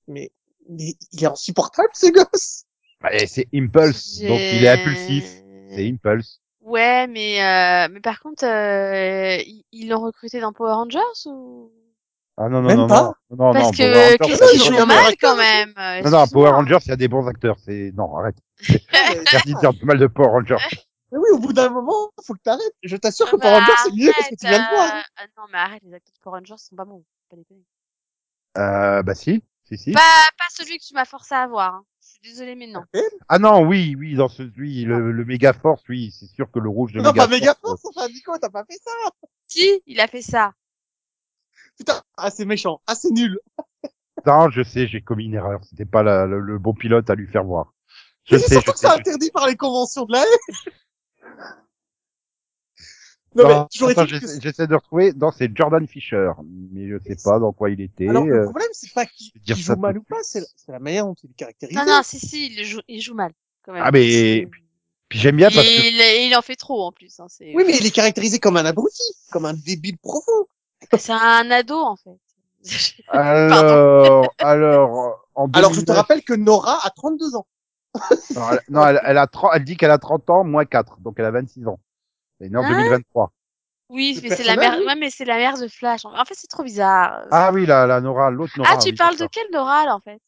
Mais, mais il est insupportable ce gosse. Bah, c'est Impulse, donc il est impulsif. C'est Impulse. Ouais, mais euh, mais par contre, euh, ils ils l'ont recruté dans Power Rangers ou? Ah non, non, Même non, pas non, non, Parce non, que Power Rangers, qu'est-ce qu'ils jouent mal acteurs. quand même. euh, Non, non. Power Rangers, il y a des bons acteurs. C'est non, arrête. Merci de dire du mal de Power Rangers. Mais oui, au bout d'un moment, faut que t'arrêtes. Je t'assure que Ah, Power bah, Rangers c'est mieux que ce que tu viens de voir. euh, ah non, mais arrête, les acteurs de Power Rangers sont pas bons. Pas déconner. Euh, bah si, si, si. Pas, pas celui que tu m'as forcé à voir. hein. Je suis désolée, mais non. Ah non, oui, oui, dans ce, oui, le, le méga force, oui, c'est sûr que le rouge de Non, méga pas méga force. force, enfin, Nico, t'as pas fait ça. Si, il a fait ça. Putain, ah, c'est méchant, ah, c'est nul. Non, je sais, j'ai commis une erreur. C'était pas la- le, le bon pilote à lui faire voir. Je Mais sais, surtout je que c'est interdit par les conventions de la haie. Non, Non, mais toujours attends, j'essaie de retrouver. Non, c'est Jordan Fisher, mais je sais pas dans quoi il était. Alors, le euh, problème, c'est pas qu'il ça joue mal tout ou pas, c'est la, c'est la manière dont il est caractérisé. Non, non, si, si, il joue, il joue mal. Quand même. Ah, mais- Puis j'aime bien parce que il, il en fait trop en plus. Hein, c'est Oui, mais il est caractérisé comme un abruti, comme un débile profond. C'est un ado en fait. alors, alors, en Alors, je te 2009 rappelle que Nora a 32 ans. Non, elle, non, elle, elle a 30, elle dit qu'elle a 30 ans, moins 4, donc elle a 26 ans. Elle est née en Hein 2023. Oui, mais c'est la mère. Ouais, mais c'est la mère de Flash. En fait, c'est trop bizarre. Ah oui, la, la Nora, l'autre Nora. Ah, tu oui, parles de quelle Nora là en fait?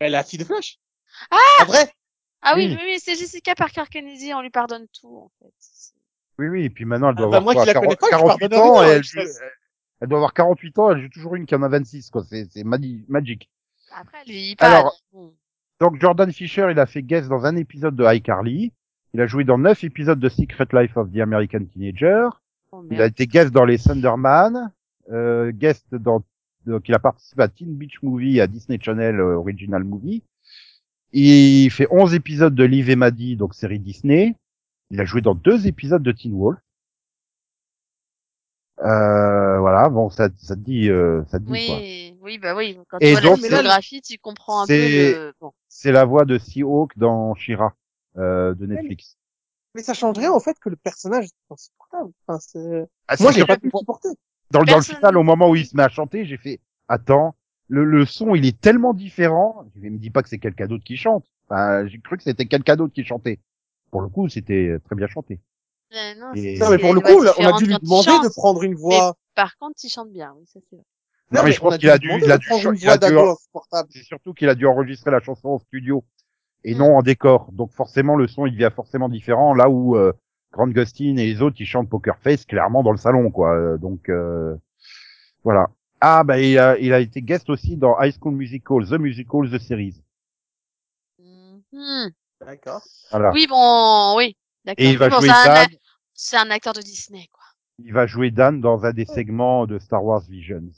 La fille de Flash. Ah En vrai. Ah oui, Oui. oui, oui, c'est Jessica Parker Kennedy. On lui pardonne tout en fait. C'est- Oui, oui, et puis maintenant, elle doit Ah, bah, avoir moi quoi, qui la connais 40 pas, je 48 pardonne ans, et elle- elle doit avoir 48 ans, elle joue toujours une qui en a 26, quoi. C'est, c'est magi- magique. Après. Alors-. Donc, Jordan Fisher, il a fait guest dans un épisode de iCarly. Il a joué dans neuf épisodes de Secret Life of the American Teenager. Oh, Il a été guest dans les Thunderman, euh, guest dans, donc il a participé à Teen Beach Movie, à Disney Channel euh, Original Movie. Il fait 11 épisodes de Liv et Maddie, donc série Disney. Il a joué dans deux épisodes de Teen Wolf. Euh, voilà, bon, ça, ça te dit, euh, ça te dit quoi. Oui, oui, bah oui. Quand Et tu vois donc, la mais photographie, tu comprends un peu c'est- le. Bon. C'est la voix de Seahawk dans Shira, euh, de Netflix. Mais ça change rien au fait que le personnage est insupportable. Enfin, c'est... Ah, Moi, j'ai pas pu le supporter. dans, le- dans le Personne- final, au moment où il se met à chanter, j'ai fait, attends, le, le son, il est tellement différent. Je me dis pas que c'est quelqu'un d'autre qui chante. Enfin, j'ai cru que c'était quelqu'un d'autre qui chantait. Pour le coup, c'était très bien chanté. Euh, non, Et- Non, mais c'est pour le coup, là, on a dû lui demander de prendre une voix. Par contre, il chante bien, oui, ça c'est vrai. Non, mais je on pense qu'il a dû- il a dû il a dû-. C'est surtout qu'il a dû enregistrer la chanson en studio et Mm. non en décor. Donc forcément, le son, il devient forcément différent. Là où euh, Grant Gustin et les autres, ils chantent Poker Face clairement dans le salon, quoi. Euh, Donc euh, voilà. Ah bah il a, il a été guest aussi dans High School Musical, The Musical, The Series. Mhm. D'accord. Voilà. Oui, bon, oui. D'accord. Et il va bon, jouer. C'est un acteur de Disney, quoi. Il va jouer Dan dans un des segments de Star Wars Visions.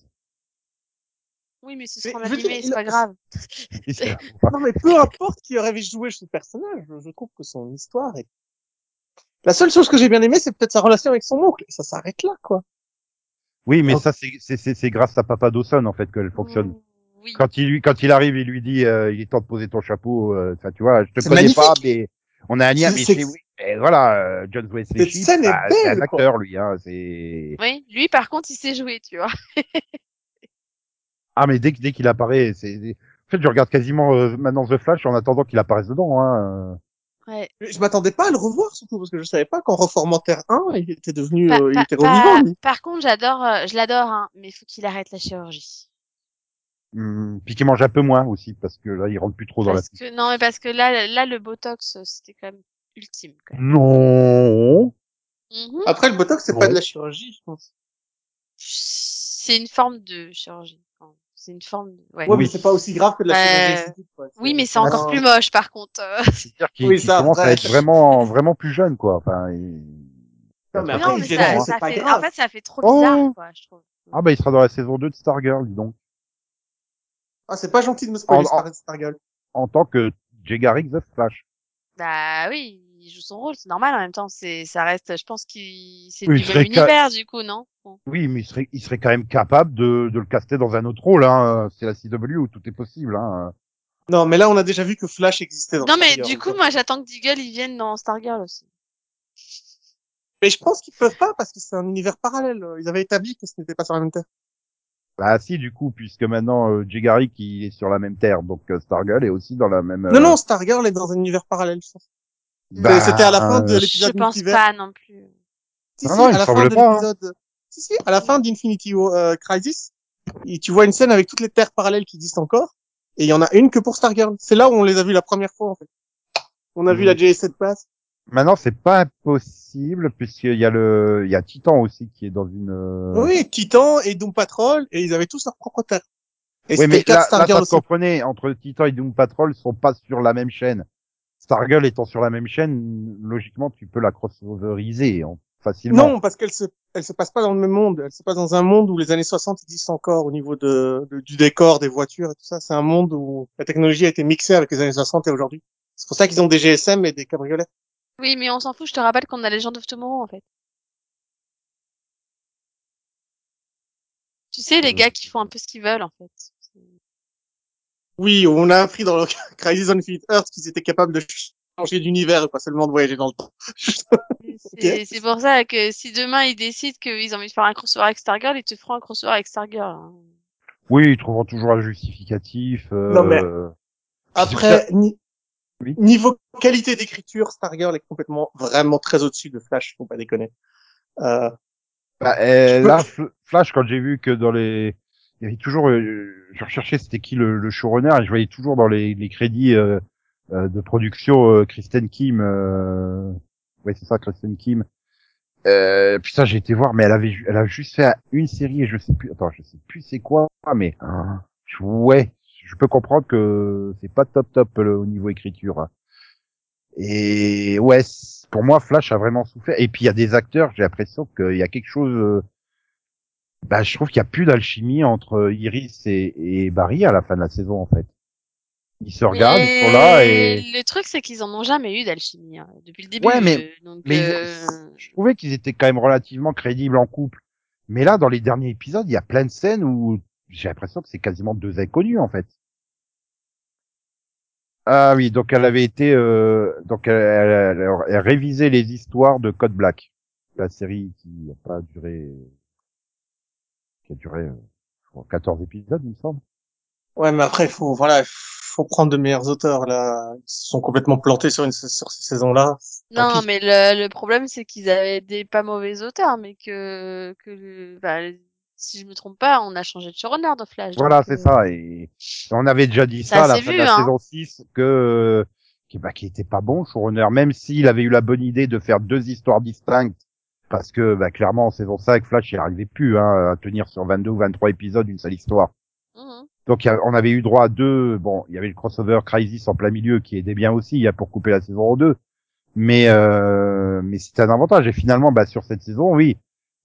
Oui, mais ce Mais sera veux animé, c'est il a- pas grave. Non, mais peu importe qui aurait joué ce personnage, je trouve que son histoire est... La seule chose que j'ai bien aimé, c'est peut-être sa relation avec son oncle. Et ça s'arrête là, quoi. oui, mais ça c'est c'est c'est c'est grâce à Papa Dawson en fait qu'elle fonctionne. Oui. Quand il lui quand il arrive, il lui dit euh, il est temps de poser ton chapeau. euh, tu vois, je te connais magnifique. pas, mais on a un lien. Mais c'est- c'est oui. Et voilà, euh, John Wesley est bah, c'est un quoi. acteur lui. Hein, c'est Oui, lui, par contre, il sait jouer, tu vois. ah mais dès dès qu'il apparaît, c'est en fait je regarde quasiment euh, maintenant The Flash en attendant qu'il apparaisse dedans. Hein. Ouais. Mais Je m'attendais pas à le revoir, surtout, parce que je savais pas qu'en reformant Terre 1, il était devenu, Pa- euh, il était pa- revivant, lui. par contre, j'adore, euh, je l'adore, hein, mais il faut qu'il arrête la chirurgie. Hum, puis qu'il mange un peu moins aussi parce que là il rentre plus trop dans la. Que, non, mais parce que là, là, le Botox, euh, c'était quand même ultime, quand même. Non. Mhm. Après, le Botox, c'est Bon. pas de la chirurgie, je pense. C'est une forme de chirurgie. C'est une forme de, ouais. Ouais, mais c'est pas aussi grave que de la Euh, chirurgie esthétique, quoi. Oui, mais c'est encore plus moche, par contre. euh. C'est-à-dire qu'il Oui, qu'il ça, commence à être vraiment vraiment plus jeune quoi. Enfin. il- Non, mais Ça après, non, il mais ça, ça pas fait, grave. en fait, ça fait trop Oh. bizarre, quoi, je trouve. Ah bah il sera dans la saison 2 de Stargirl, dis donc. Ah, c'est pas gentil de me spoiler En- Star, Stargirl. En tant que Jay Garrick The Flash. Bah oui, il joue son rôle, c'est normal en même temps. C'est, ça reste, je pense qu'il, c'est Oui, du même univers, du coup, non? Bon. Oui, mais il serait, il serait quand même capable de, de le caster dans un autre rôle. Hein. C'est la CW où tout est possible. Hein. Non, mais là, on a déjà vu que Flash existait dans Non, mais du coup, moi, j'attends que Deagle, il vienne dans Stargirl aussi. Mais je pense qu'ils peuvent pas parce que c'est un univers parallèle. Ils avaient établi que ce n'était pas sur la même terre. Bah si, du coup, puisque maintenant euh, Jay Garrick il est sur la même terre, donc euh, Stargirl est aussi dans la même. euh, Non, non, Stargirl est dans un univers parallèle, je pense. Bah, C'était à la fin de euh, l'épisode Je pense pas non plus. Si, Non, si, non, il à me la fin semble de pas, hein. l'épisode. Si, si, à la fin d'Infinity euh, Crisis, et tu vois une scène avec toutes les terres parallèles qui existent encore, et il y en a une que pour Stargirl. C'est là où on les a vus la première fois, en fait. On a vu Mhm. la JS7 pass. Maintenant, c'est pas impossible puisqu'il y a le, il y a Titan aussi qui est dans une. euh, Oui, Titan et Doom Patrol, et ils avaient tous leur propre terre. Et Oui, mais le cas de là, là, ça se aussi. comprenait. Entre Titan et Doom Patrol, ils sont pas sur la même chaîne. Stargirl étant sur la même chaîne, logiquement, tu peux la crossoveriser hein, facilement. Non, parce qu'elle se, elle se passe pas dans le même monde. Elle se passe dans un monde où les années 60 existent encore au niveau de, de- du décor, des voitures et tout ça. C'est un monde où la technologie a été mixée avec les années 60 et aujourd'hui. C'est pour ça qu'ils ont des GSM et des cabriolets. Oui, mais on s'en fout, je te rappelle qu'on a les gens of Tomorrow, en fait. Tu sais, les Euh. gars qui font un peu ce qu'ils veulent, en fait. Oui, on a appris dans le Crisis on Infinite Earth qu'ils étaient capables de changer d'univers et pas seulement de voyager dans le temps. C'est c'est pour ça que si demain ils décident qu'ils ont envie de faire un crossover avec Stargirl, ils te feront un crossover avec Stargirl. hein. Oui, ils trouveront toujours un justificatif. euh, Non, mais- Après, ni- Oui. niveau qualité d'écriture, Stargirl est complètement, vraiment très au-dessus de Flash, faut pas déconner. Euh, Bah, euh, peux- là, Fl- Flash, quand j'ai vu que dans les, il y avait toujours, euh, je recherchais c'était qui le, le showrunner et je voyais toujours dans les, les crédits euh, euh, de production Kristen Kim. Ouais, c'est ça, Kristen Kim. Euh, putain, j'ai été voir, mais elle avait, elle a juste fait une série et je sais plus. Attends, je sais plus c'est quoi, mais hein, ouais, je peux comprendre que c'est pas top top le, au niveau écriture. hein. Et ouais, pour moi, Flash a vraiment souffert. Et puis il y a des acteurs, j'ai l'impression qu'il y a quelque chose. Bah, je trouve qu'il y a plus d'alchimie entre Iris et, et Barry à la fin de la saison en fait. Ils se regardent, ils sont là et Le truc, c'est qu'ils en ont jamais eu d'alchimie hein, depuis le début. Ouais, mais- donc, mais euh, je trouvais qu'ils étaient quand même relativement crédibles en couple. Mais là, dans les derniers épisodes, il y a plein de scènes où j'ai l'impression que c'est quasiment deux inconnus en fait. Ah oui, donc elle avait été, euh, donc elle, elle- elle- elle révisait les histoires de Code Black, la série qui n'a pas duré, qui a duré euh, je crois, 14 épisodes, il me semble. ouais, mais après, il faut, voilà, il faut prendre de meilleurs auteurs, là. Ils se sont complètement plantés sur une, sur ces saisons-là. Non, mais le, le problème, c'est qu'ils avaient des pas mauvais auteurs, mais que, que bah, si je me trompe pas, on a changé de showrunner de Flash. Voilà, c'est euh, ça. Et on avait déjà dit Ça ça à la fin vu, de la hein. saison 6 que qui, bah, qui était pas bon, showrunner, même s'il avait eu la bonne idée de faire deux histoires distinctes, parce que bah, clairement en saison 5, Flash il arrivait plus hein, à tenir sur 22 ou 23 épisodes une seule histoire. Mhm. Donc a- on avait eu droit à deux, bon, il y avait le crossover Crisis en plein milieu qui aidait bien aussi, il y a pour couper la saison en deux. Mais euh, mais c'était un avantage et finalement bah sur cette saison, oui,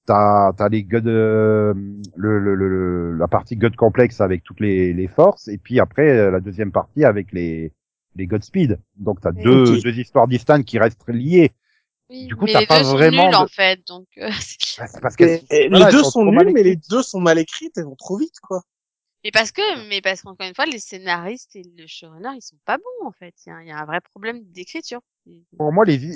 t'as t'as les God, euh, le, le, le, la partie God complexe avec toutes les, les forces et puis après euh, la deuxième partie avec les les Godspeed. Donc t'as deux deux histoires distinctes qui restent liées. Oui, Du coup, mais t'as les pas deux sont vraiment nuls de- en fait, donc. euh, Bah, c'est parce que Et- et voilà, les deux sont nuls, mal mais les écrites. deux sont mal écrites, elles vont trop vite, quoi. mais parce que, mais parce qu'encore une fois, les scénaristes et le showrunner, ils sont pas bons en fait. Il y a, il y a un vrai problème d'écriture. Pour moi, les, les,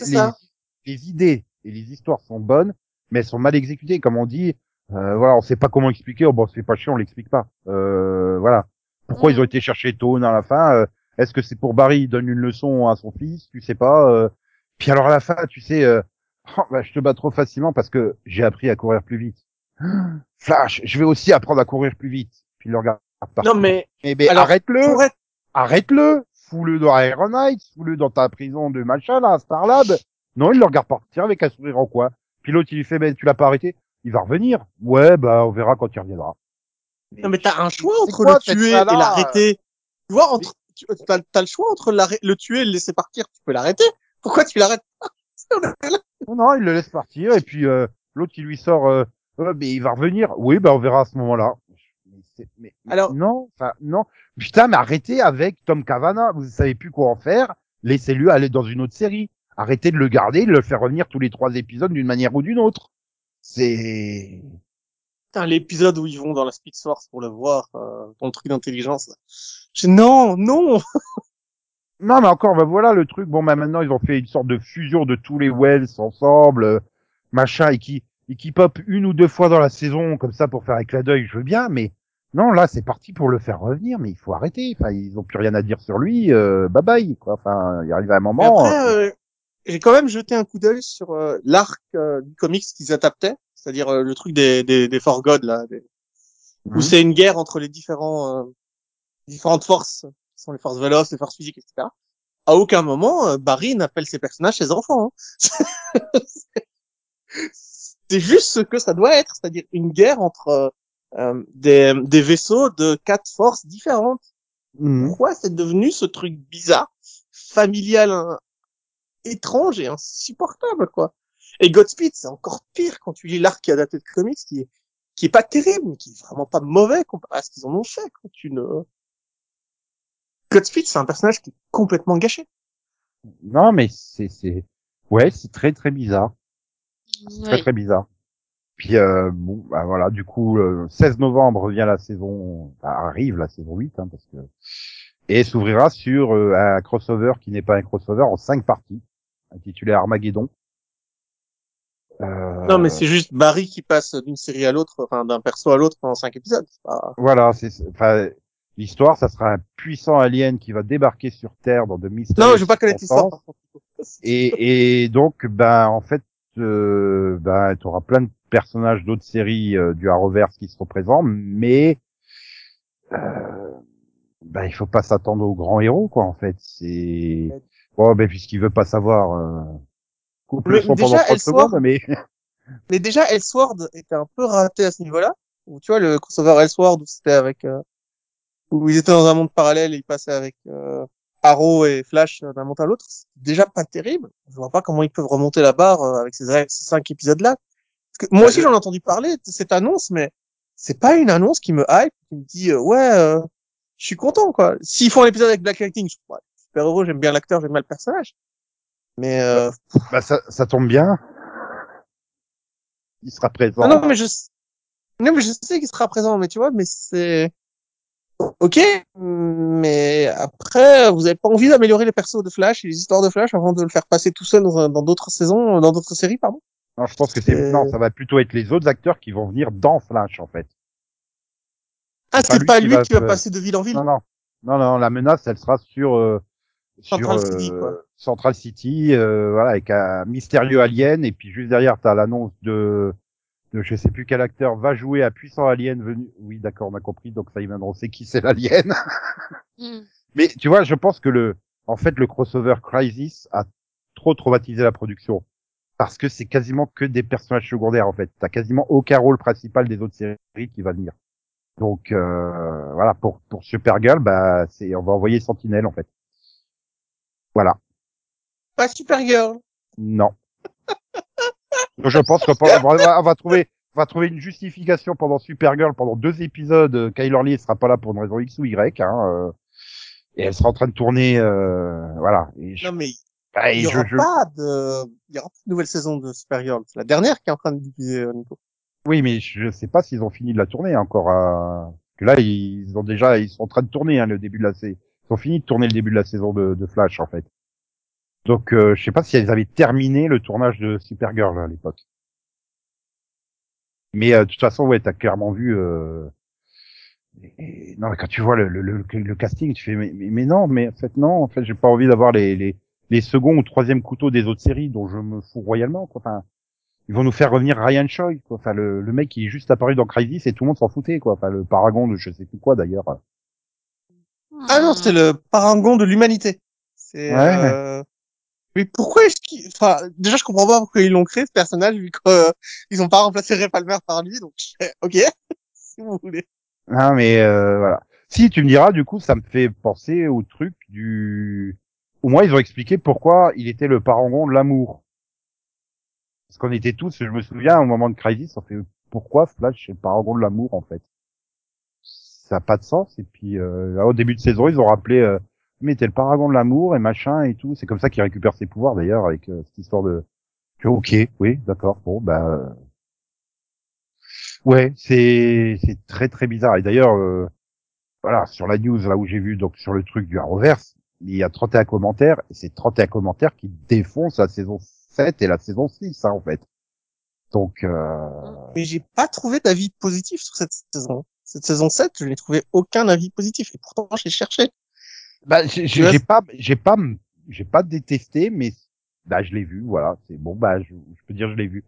les idées et les histoires sont bonnes, mais elles sont mal exécutées. Comme on dit, euh, voilà, on sait pas comment expliquer. Oh, bon, c'est pas chiant, on l'explique pas. Euh, voilà. Pourquoi ils ont été chercher Tone à la fin euh, Est-ce que c'est pour Barry il donne une leçon à son fils Tu sais pas. Puis alors à la fin, tu sais, euh, oh, bah, je te bats trop facilement parce que j'ai appris à courir plus vite. Flash, je vais aussi apprendre à courir plus vite. Puis il le regarde partir. Non, mais, mais, mais alors, arrête-le être, arrête-le, fous-le dans Iron Knight, fous-le dans ta prison de machin, là, Starlab. Non, il le regarde partir avec un sourire en coin. Puis l'autre, il lui fait, ben, tu l'as pas arrêté? Il va revenir. Ouais, bah, on verra quand il reviendra. non, mais t'as un choix entre quoi le tuer et l'arrêter. Tu vois, entre, tu as, t'as le choix entre le tuer et le laisser partir. Tu peux l'arrêter. Pourquoi tu l'arrêtes pas? Non, non, il le laisse partir, et puis, euh, l'autre, il lui sort, euh, Ouais, mais il va revenir. Oui, bah, on verra à ce moment-là. Mais, mais- Alors- non, enfin, non. Putain, mais arrêtez avec Tom Cavana. Vous savez plus quoi en faire. Laissez-le aller dans une autre série. Arrêtez de le garder, de le faire revenir tous les trois épisodes d'une manière ou d'une autre. C'est, Putain, l'épisode où ils vont dans la Speed Force pour le voir, euh, dans le truc d'intelligence. Non, non. Non, mais encore, bah voilà le truc. Bon, bah maintenant, ils ont fait une sorte de fusion de tous les Wells ensemble, euh, machin, et qui, et qui pop une ou deux fois dans la saison, comme ça, pour faire clin d'œil, je veux bien, mais non, là, c'est parti pour le faire revenir, mais il faut arrêter. Enfin, ils ont plus rien à dire sur lui, euh, bye bye, quoi. Enfin, il arrive à un moment. après, euh, j'ai quand même jeté un coup d'œil sur euh, l'arc euh, du comics qu'ils adaptaient, c'est-à-dire euh, le truc des, des, des For God, là, des- où Mhm. c'est une guerre entre les différents euh, différentes forces, sont les forces véloces, les forces physiques, etc. À aucun moment, euh, Barry n'appelle ses personnages ses enfants. hein. c'est juste ce que ça doit être, c'est-à-dire une guerre entre euh, euh, des, des vaisseaux de quatre forces différentes. mhm. Pourquoi c'est devenu ce truc bizarre, familial, hein, étrange et insupportable, quoi? Et Godspeed, c'est encore pire quand tu lis l'arc adapté de comics, qui est, qui est pas terrible, mais qui est vraiment pas mauvais comparé à ce qu'ils en ont fait, quand tu ne... Godspeed, c'est un personnage qui est complètement gâché. Non, mais c'est, c'est, ouais, c'est très, très bizarre. Très, Oui. très bizarre. Puis, euh, bon, bah voilà, du coup, le 16 novembre revient la saison, bah, arrive la saison 8, hein, parce que, et s'ouvrira sur euh, un crossover qui n'est pas un crossover en cinq parties, intitulé Armageddon. Euh, Non, mais c'est juste Barry qui passe d'une série à l'autre, enfin, d'un perso à l'autre pendant cinq épisodes. C'est pas- Voilà, c'est, c'est- enfin, l'histoire, ça sera un puissant alien qui va débarquer sur Terre dans de mystérieuses Non, je veux pas connaître l'histoire. Et, et donc, ben, en fait, euh, ben, tu auras plein de personnages d'autres séries euh, du Arrowverse qui seront présents, mais euh, ben, il faut pas s'attendre aux grands héros, quoi, en fait. C'est bon, ben, puisqu'il veut pas savoir. Euh... Coupe le Mais son déjà, pendant 30 Elseworld- secondes, mais Mais déjà, Elseworld était un peu raté à ce niveau-là. Tu vois, le crossover Elseworld, où c'était avec, euh, où ils étaient dans un monde parallèle et ils passaient avec, euh, Arrow et Flash d'un monde à l'autre. C'est déjà pas terrible. Je vois pas comment ils peuvent remonter la barre euh, avec ces, ces cinq épisodes-là. Parce que moi aussi, j'en ai entendu parler de cette annonce, mais c'est pas une annonce qui me hype, qui me dit, euh, ouais, euh, je suis content, quoi. S'ils font un épisode avec Black Lightning, je suis super heureux, j'aime bien l'acteur, j'aime bien le personnage. Mais, euh, bah, ça, ça tombe bien. Il sera présent. Non, non, mais je, non, mais je sais qu'il sera présent, mais tu vois, mais c'est, ok, mais après, vous avez pas envie d'améliorer les persos de Flash et les histoires de Flash avant de le faire passer tout seul dans d'autres saisons, dans d'autres séries, pardon? Non, je pense que c'est Euh, non, ça va plutôt être les autres acteurs qui vont venir dans Flash, en fait. Ah, C'est pas lui qui va qui va se- passer de ville en ville? Non, non, non, non, la menace, elle sera sur euh, Central sur, City, euh, quoi. Central City, euh, voilà, avec un mystérieux alien, et puis juste derrière, t'as l'annonce de je sais plus quel acteur va jouer un puissant alien venu. Oui, d'accord, on a compris, donc ça y est, maintenant on sait qui c'est l'alien. Mm. Mais tu vois, je pense que le en fait, le crossover Crisis a trop traumatisé la production. Parce que c'est quasiment que des personnages secondaires, en fait. T'as quasiment aucun rôle principal des autres séries qui va venir. Donc, euh, voilà, pour, pour Supergirl, bah, c'est, on va envoyer Sentinelle, en fait. Voilà. Pas Supergirl. Non. Je pense qu'on va, on va- trouver, on va trouver une justification pendant Supergirl, pendant deux épisodes. euh, Kyler Lee sera pas là pour une raison X ou Y, hein, euh, et elle sera en train de tourner, euh, voilà. Et je, Non, mais bah, et il y je- aura je- pas de, il y aura pas de nouvelle saison de Supergirl. C'est la dernière qui est en train de diffuser, euh, Nico. oui, mais je sais pas s'ils ont fini de la tourner encore. À... Parce que là, ils ont déjà, ils sont en train de tourner hein, le début de la saison. Ils ont fini de tourner le début de la saison de, de Flash, en fait. Donc, euh, je sais pas si elles avaient terminé le tournage de Supergirl à l'époque. Mais euh, de toute façon, ouais, t'as clairement vu. Euh... et- Non, mais quand tu vois le, le, le, le casting, tu fais mais, mais, mais non, mais en fait non, en fait, j'ai pas envie d'avoir les, les les seconds ou troisième couteaux des autres séries dont je me fous royalement. Quoi. Enfin, ils vont nous faire revenir Ryan Choi. Quoi. Enfin, le, le mec qui est juste apparu dans Crisis et tout le monde s'en foutait. Quoi. Enfin, le paragon de je sais plus quoi d'ailleurs. Ah non, c'est le parangon de l'humanité. C'est, Ouais. euh... Mais pourquoi est-ce qu'ils, enfin, déjà, je comprends pas pourquoi ils l'ont créé, ce personnage, vu qu'ils ont pas remplacé Ray Palmer par lui, donc, ok, si vous voulez. Ah, mais euh, voilà. Si tu me diras, du coup, ça me fait penser au truc du. Au moins, ils ont expliqué pourquoi il était le parangon de l'amour. Parce qu'on était tous, je me souviens, au moment de Crisis, on fait pourquoi Flash est le parangon de l'amour en fait? Ça n'a pas de sens. Et puis euh, au début de saison, ils ont rappelé, euh, mais t'es le paragon de l'amour et machin et tout. C'est comme ça qu'il récupère ses pouvoirs d'ailleurs avec euh, cette histoire de. Ok, oui, d'accord. Bon, bah. euh, Ouais, c'est c'est très très bizarre. Et d'ailleurs, euh, voilà, sur la news là où j'ai vu donc sur le truc du Arrowverse, il y a 31 commentaires et c'est 31 commentaires qui défoncent la saison 7 et la saison 6 hein, en fait. Donc euh, Mais j'ai pas trouvé d'avis positif sur cette saison. Cette saison 7, je n'ai trouvé aucun avis positif, et pourtant, j'ai cherché. Bah j'ai pas j'ai pas j'ai pas détesté mais bah je l'ai vu, voilà, c'est bon bah je, je peux dire je l'ai vu.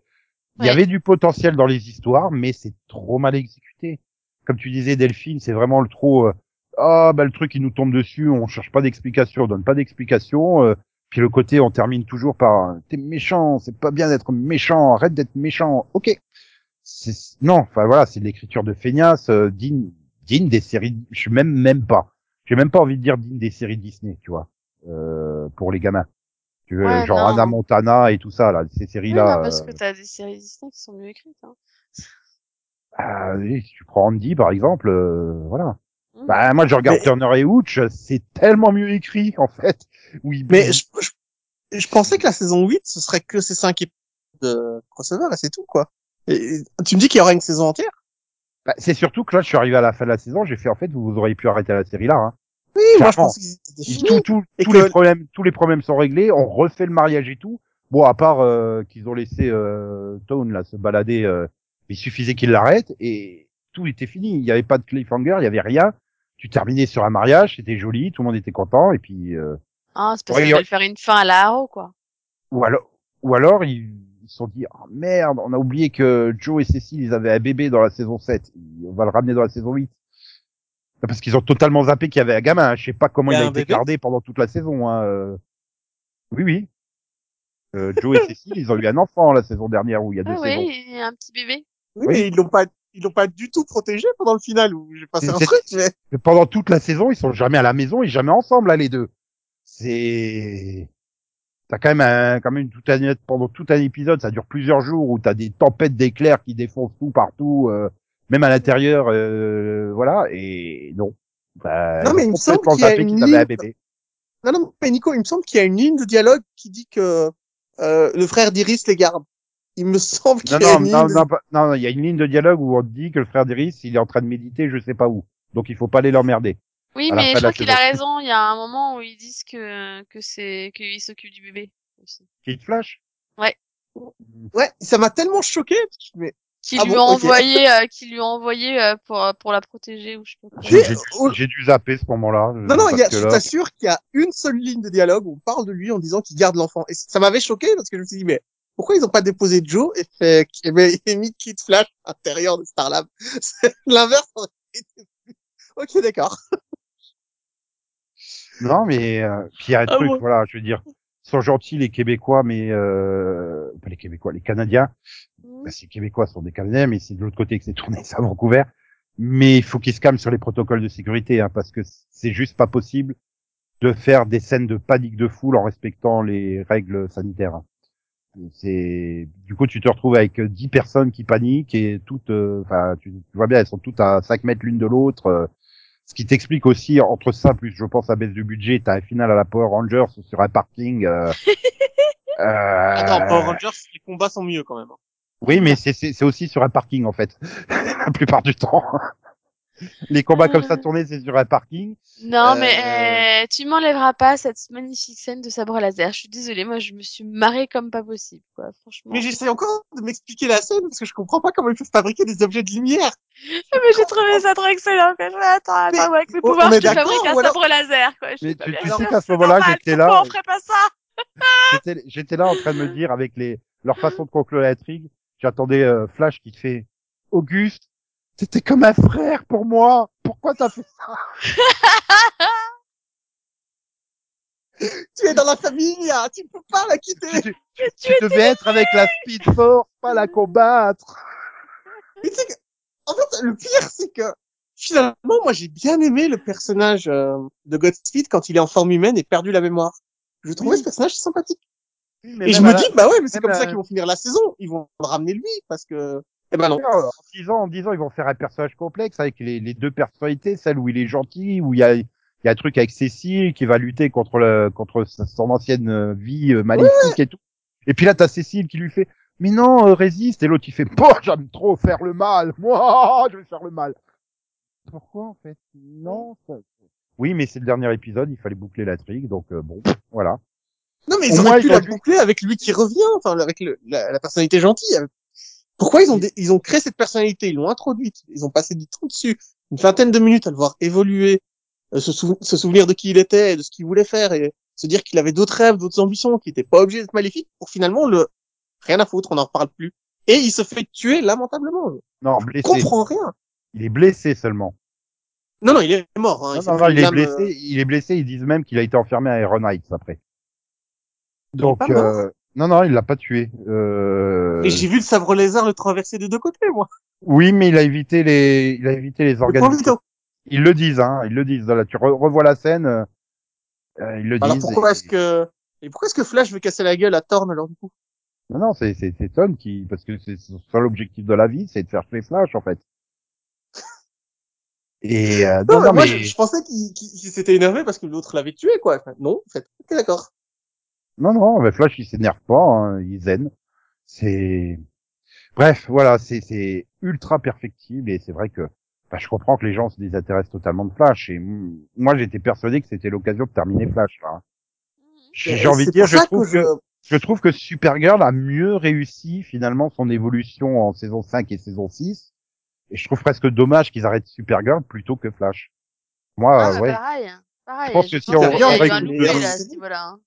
Il y avait du potentiel dans les histoires mais c'est trop mal exécuté. Comme tu disais Delphine, c'est vraiment le trop euh, ah bah le truc il nous tombe dessus, on cherche pas d'explication, on donne pas d'explication euh, puis le côté on termine toujours par t'es méchant, c'est pas bien d'être méchant, arrête d'être méchant. OK. Non, enfin voilà, c'est de l'écriture de feignasse euh, digne digne des séries je suis même même pas. J'ai même pas envie de dire digne des séries Disney, tu vois. Euh, pour les gamins. Tu veux Ouais, genre non. Anna Montana et tout ça là, ces séries Oui, non, parce que t'as des séries Disney qui sont mieux écrites. Hein. Ah oui, si tu prends Andy par exemple, euh, voilà. Mhm. Bah moi je regarde Mais- Turner et Hooch, c'est tellement mieux écrit en fait. Oui. Mais je, je, je pensais que la saison 8, ce serait que ces cinq épisodes de crossover, et c'est tout, quoi. Et tu me dis qu'il y aura une saison entière? Bah, c'est surtout que là je suis arrivé à la fin de la saison, j'ai fait en fait vous, vous auriez pu arrêter la série là. Hein. Oui, moi, je fini. tout- tout- tous que- les problèmes, tous les problèmes sont réglés. On refait le mariage et tout. Bon, à part euh, qu'ils ont laissé euh, Tone là se balader, euh, il suffisait qu'il l'arrête et tout était fini. Il n'y avait pas de cliffhanger, il y avait rien. Tu terminais sur un mariage, c'était joli, tout le monde était content et puis euh, Ah, c'est parce qu'ils veulent faire une fin à la Arrow, quoi. ou alors ou alors ils ils se sont dit oh, merde, on a oublié que Joe et Cécile ils avaient un bébé dans la saison 7. On va le ramener dans la saison 8. Parce qu'ils ont totalement zappé qu'il y avait un gamin. hein. Je sais pas comment Il a été gardé pendant toute la saison. Hein. euh. Oui, oui. Euh, Joe et Cécile, ils ont eu un enfant la saison dernière ou il y a deux Ah saisons. oui, un petit bébé. Oui, Oui. mais ils l'ont pas, ils l'ont pas du tout protégé pendant le final où j'ai passé un truc, mais Mais pendant toute la saison, ils sont jamais à la maison et jamais ensemble là les deux. C'est t'as quand même un, quand même tout un, pendant tout un épisode, ça dure plusieurs jours où t'as des tempêtes d'éclairs qui défoncent tout partout, euh, même à l'intérieur, euh, voilà. Et non. Bah, Non, mais il me semble qu'il y a une un ligne- bébé. non, non, mais Nico, il me semble qu'il y a une ligne de dialogue qui dit que euh, le frère d'Iris les garde. Il me semble qu'il Non, y a non, une non, ligne de- non, pas- non, il y a une ligne de dialogue où on dit que le frère d'Iris, il est en train de méditer, je sais pas où. Donc il faut pas aller l'emmerder. Oui, mais je crois qu'il a raison. Il y a un moment où ils disent que que c'est qu'il s'occupe du bébé aussi. Kid Flash? Ouais. Ouais, ça m'a tellement choqué. Mais Qui Ah lui bon, envoyé, euh, qui lui a envoyé euh, pour pour la protéger ou je sais pas. J'ai dû, j'ai dû zapper ce moment-là. non, non, il y a, je là- t'assure qu'il y a une seule ligne de dialogue où on parle de lui en disant qu'il garde l'enfant. Et ça m'avait choqué parce que je me suis dit, mais pourquoi ils ont pas déposé Joe et fait, et ben, et mis Kid Flash à l'intérieur de Starlab? C'est L'inverse aurait été Ok, d'accord. Non, mais euh, puis il y a un Ah truc, voilà, je veux dire, sont gentils les Québécois, mais euh, pas les Québécois, les Canadiens. Bah, ces Québécois sont des Canadiens, mais c'est de l'autre côté que c'est tourné, c'est à Vancouver. Mais il faut qu'ils se calment sur les protocoles de sécurité, hein, parce que c'est juste pas possible de faire des scènes de panique de foule en respectant les règles sanitaires. hein. C'est du coup tu te retrouves avec euh, 10 personnes qui paniquent et toutes, euh, enfin tu, tu vois bien, elles sont toutes à 5 mètres l'une de l'autre. Ce qui t'explique aussi entre ça plus je pense à baisse de budget, t'as un final à la Power Rangers sur un parking. Euh, Attends, euh, Power Rangers, les combats sont mieux quand même. hein. oui, mais c'est c'est c'est aussi sur un parking en fait, la plupart du temps. Les combats comme ça tournés, c'est sur un parking. Non, Euh, mais euh, tu m'enlèveras pas cette magnifique scène de sabre laser. Je suis désolée, moi je me suis marrée comme pas possible, quoi. Franchement. Mais j'essaie encore de m'expliquer la scène parce que je comprends pas comment ils peuvent fabriquer des objets de lumière. Mais j'ai trouvé ça trop excellent. Quoi. Attends, attends, Mais avec mes pouvoirs, je te fabrique un alors- sabre laser, quoi. Je Mais tu- sais qu'à ce moment-là, j'étais Pourquoi là, on ferait pas ça? J'étais là en train de me dire avec les leur façon de conclure l'intrigue, j'attendais euh, Flash qui te fait Auguste, t'étais comme un frère pour moi. Pourquoi t'as fait ça? Tu es dans la famille, hein, tu peux pas la quitter. Tu, tu- tu devais être avec la Speed Force, pas la combattre. Mais que, en fait, le pire, c'est que finalement, moi, j'ai bien aimé le personnage euh, de Godspeed quand il est en forme humaine et perdu la mémoire. Je trouvais Oui. ce personnage sympathique. Mais et je me la- dis, bah ouais, mais c'est comme ça qu'ils vont finir la saison. Ils vont ramener lui parce que, eh ben non. En disant, en disant, ils vont faire un personnage complexe avec les, les deux personnalités, celle où il est gentil, où il y a, il y a un truc avec Cécile qui va lutter contre le, contre son ancienne euh, vie euh, maléfique et tout. Et puis là, t'as Cécile qui lui fait, mais non, euh, résiste. Et l'autre, il fait, bon, j'aime trop faire le mal. Moi, je vais faire le mal. Pourquoi, en fait? Non, ça- Oui, mais c'est le dernier épisode, il fallait boucler la trigue, donc euh, bon, voilà. Non, mais ils auraient pu la boucler avec lui qui revient, enfin, avec le, la, la personnalité gentille. Pourquoi ils ont, dé- ils ont créé cette personnalité, ils l'ont introduite, ils ont passé du temps dessus, une vingtaine de minutes à le voir évoluer, euh, se, sou- se souvenir de qui il était, et de ce qu'il voulait faire, et se dire qu'il avait d'autres rêves, d'autres ambitions, qu'il n'était pas obligé d'être maléfique, pour finalement le, rien à foutre, on n'en reparle plus. Et il se fait tuer lamentablement. Non, Je blessé. comprends rien. Il est blessé seulement. Non, non, il est mort. Hein, Non, non, non, il est blessé. euh, Il est blessé. Ils disent même qu'il a été enfermé à Iron Heights après. Donc, euh, non, non, il l'a pas tué. Euh... Et j'ai vu le sabre lézard le traverser des deux côtés, moi. Oui, mais il a évité les, il a évité les organes. Ils le disent, hein. Ils le disent. Là, tu re- revois la scène. euh, euh, ils le Alors disent. pourquoi et- est-ce que, et pourquoi est-ce que Flash veut casser la gueule à Thorne alors du coup? Non, non, c'est c'est Ton qui, parce que c'est son seul objectif de la vie, c'est de faire les Flash en fait. Et euh, Non, non, mais non, moi, mais je, je pensais qu'il s'était énervé parce que l'autre l'avait tué, quoi. Enfin, non, en fait. Ok, d'accord. Non, non, mais Flash il s'énerve pas, hein, il zen. C'est bref, voilà, c'est c'est ultra perfectible et c'est vrai que enfin, je comprends que les gens se désintéressent totalement de Flash et moi j'étais persuadé que c'était l'occasion de terminer Flash là. J'ai Mais j'ai envie de dire, je trouve que, je- je trouve que Supergirl a mieux réussi finalement son évolution en saison 5 et saison 6. Et je trouve presque dommage qu'ils arrêtent Supergirl plutôt que Flash. Moi, Ah, euh, ouais. pareil. Pareil. Je pense que si on- on les- là, à ce niveau-là. hein.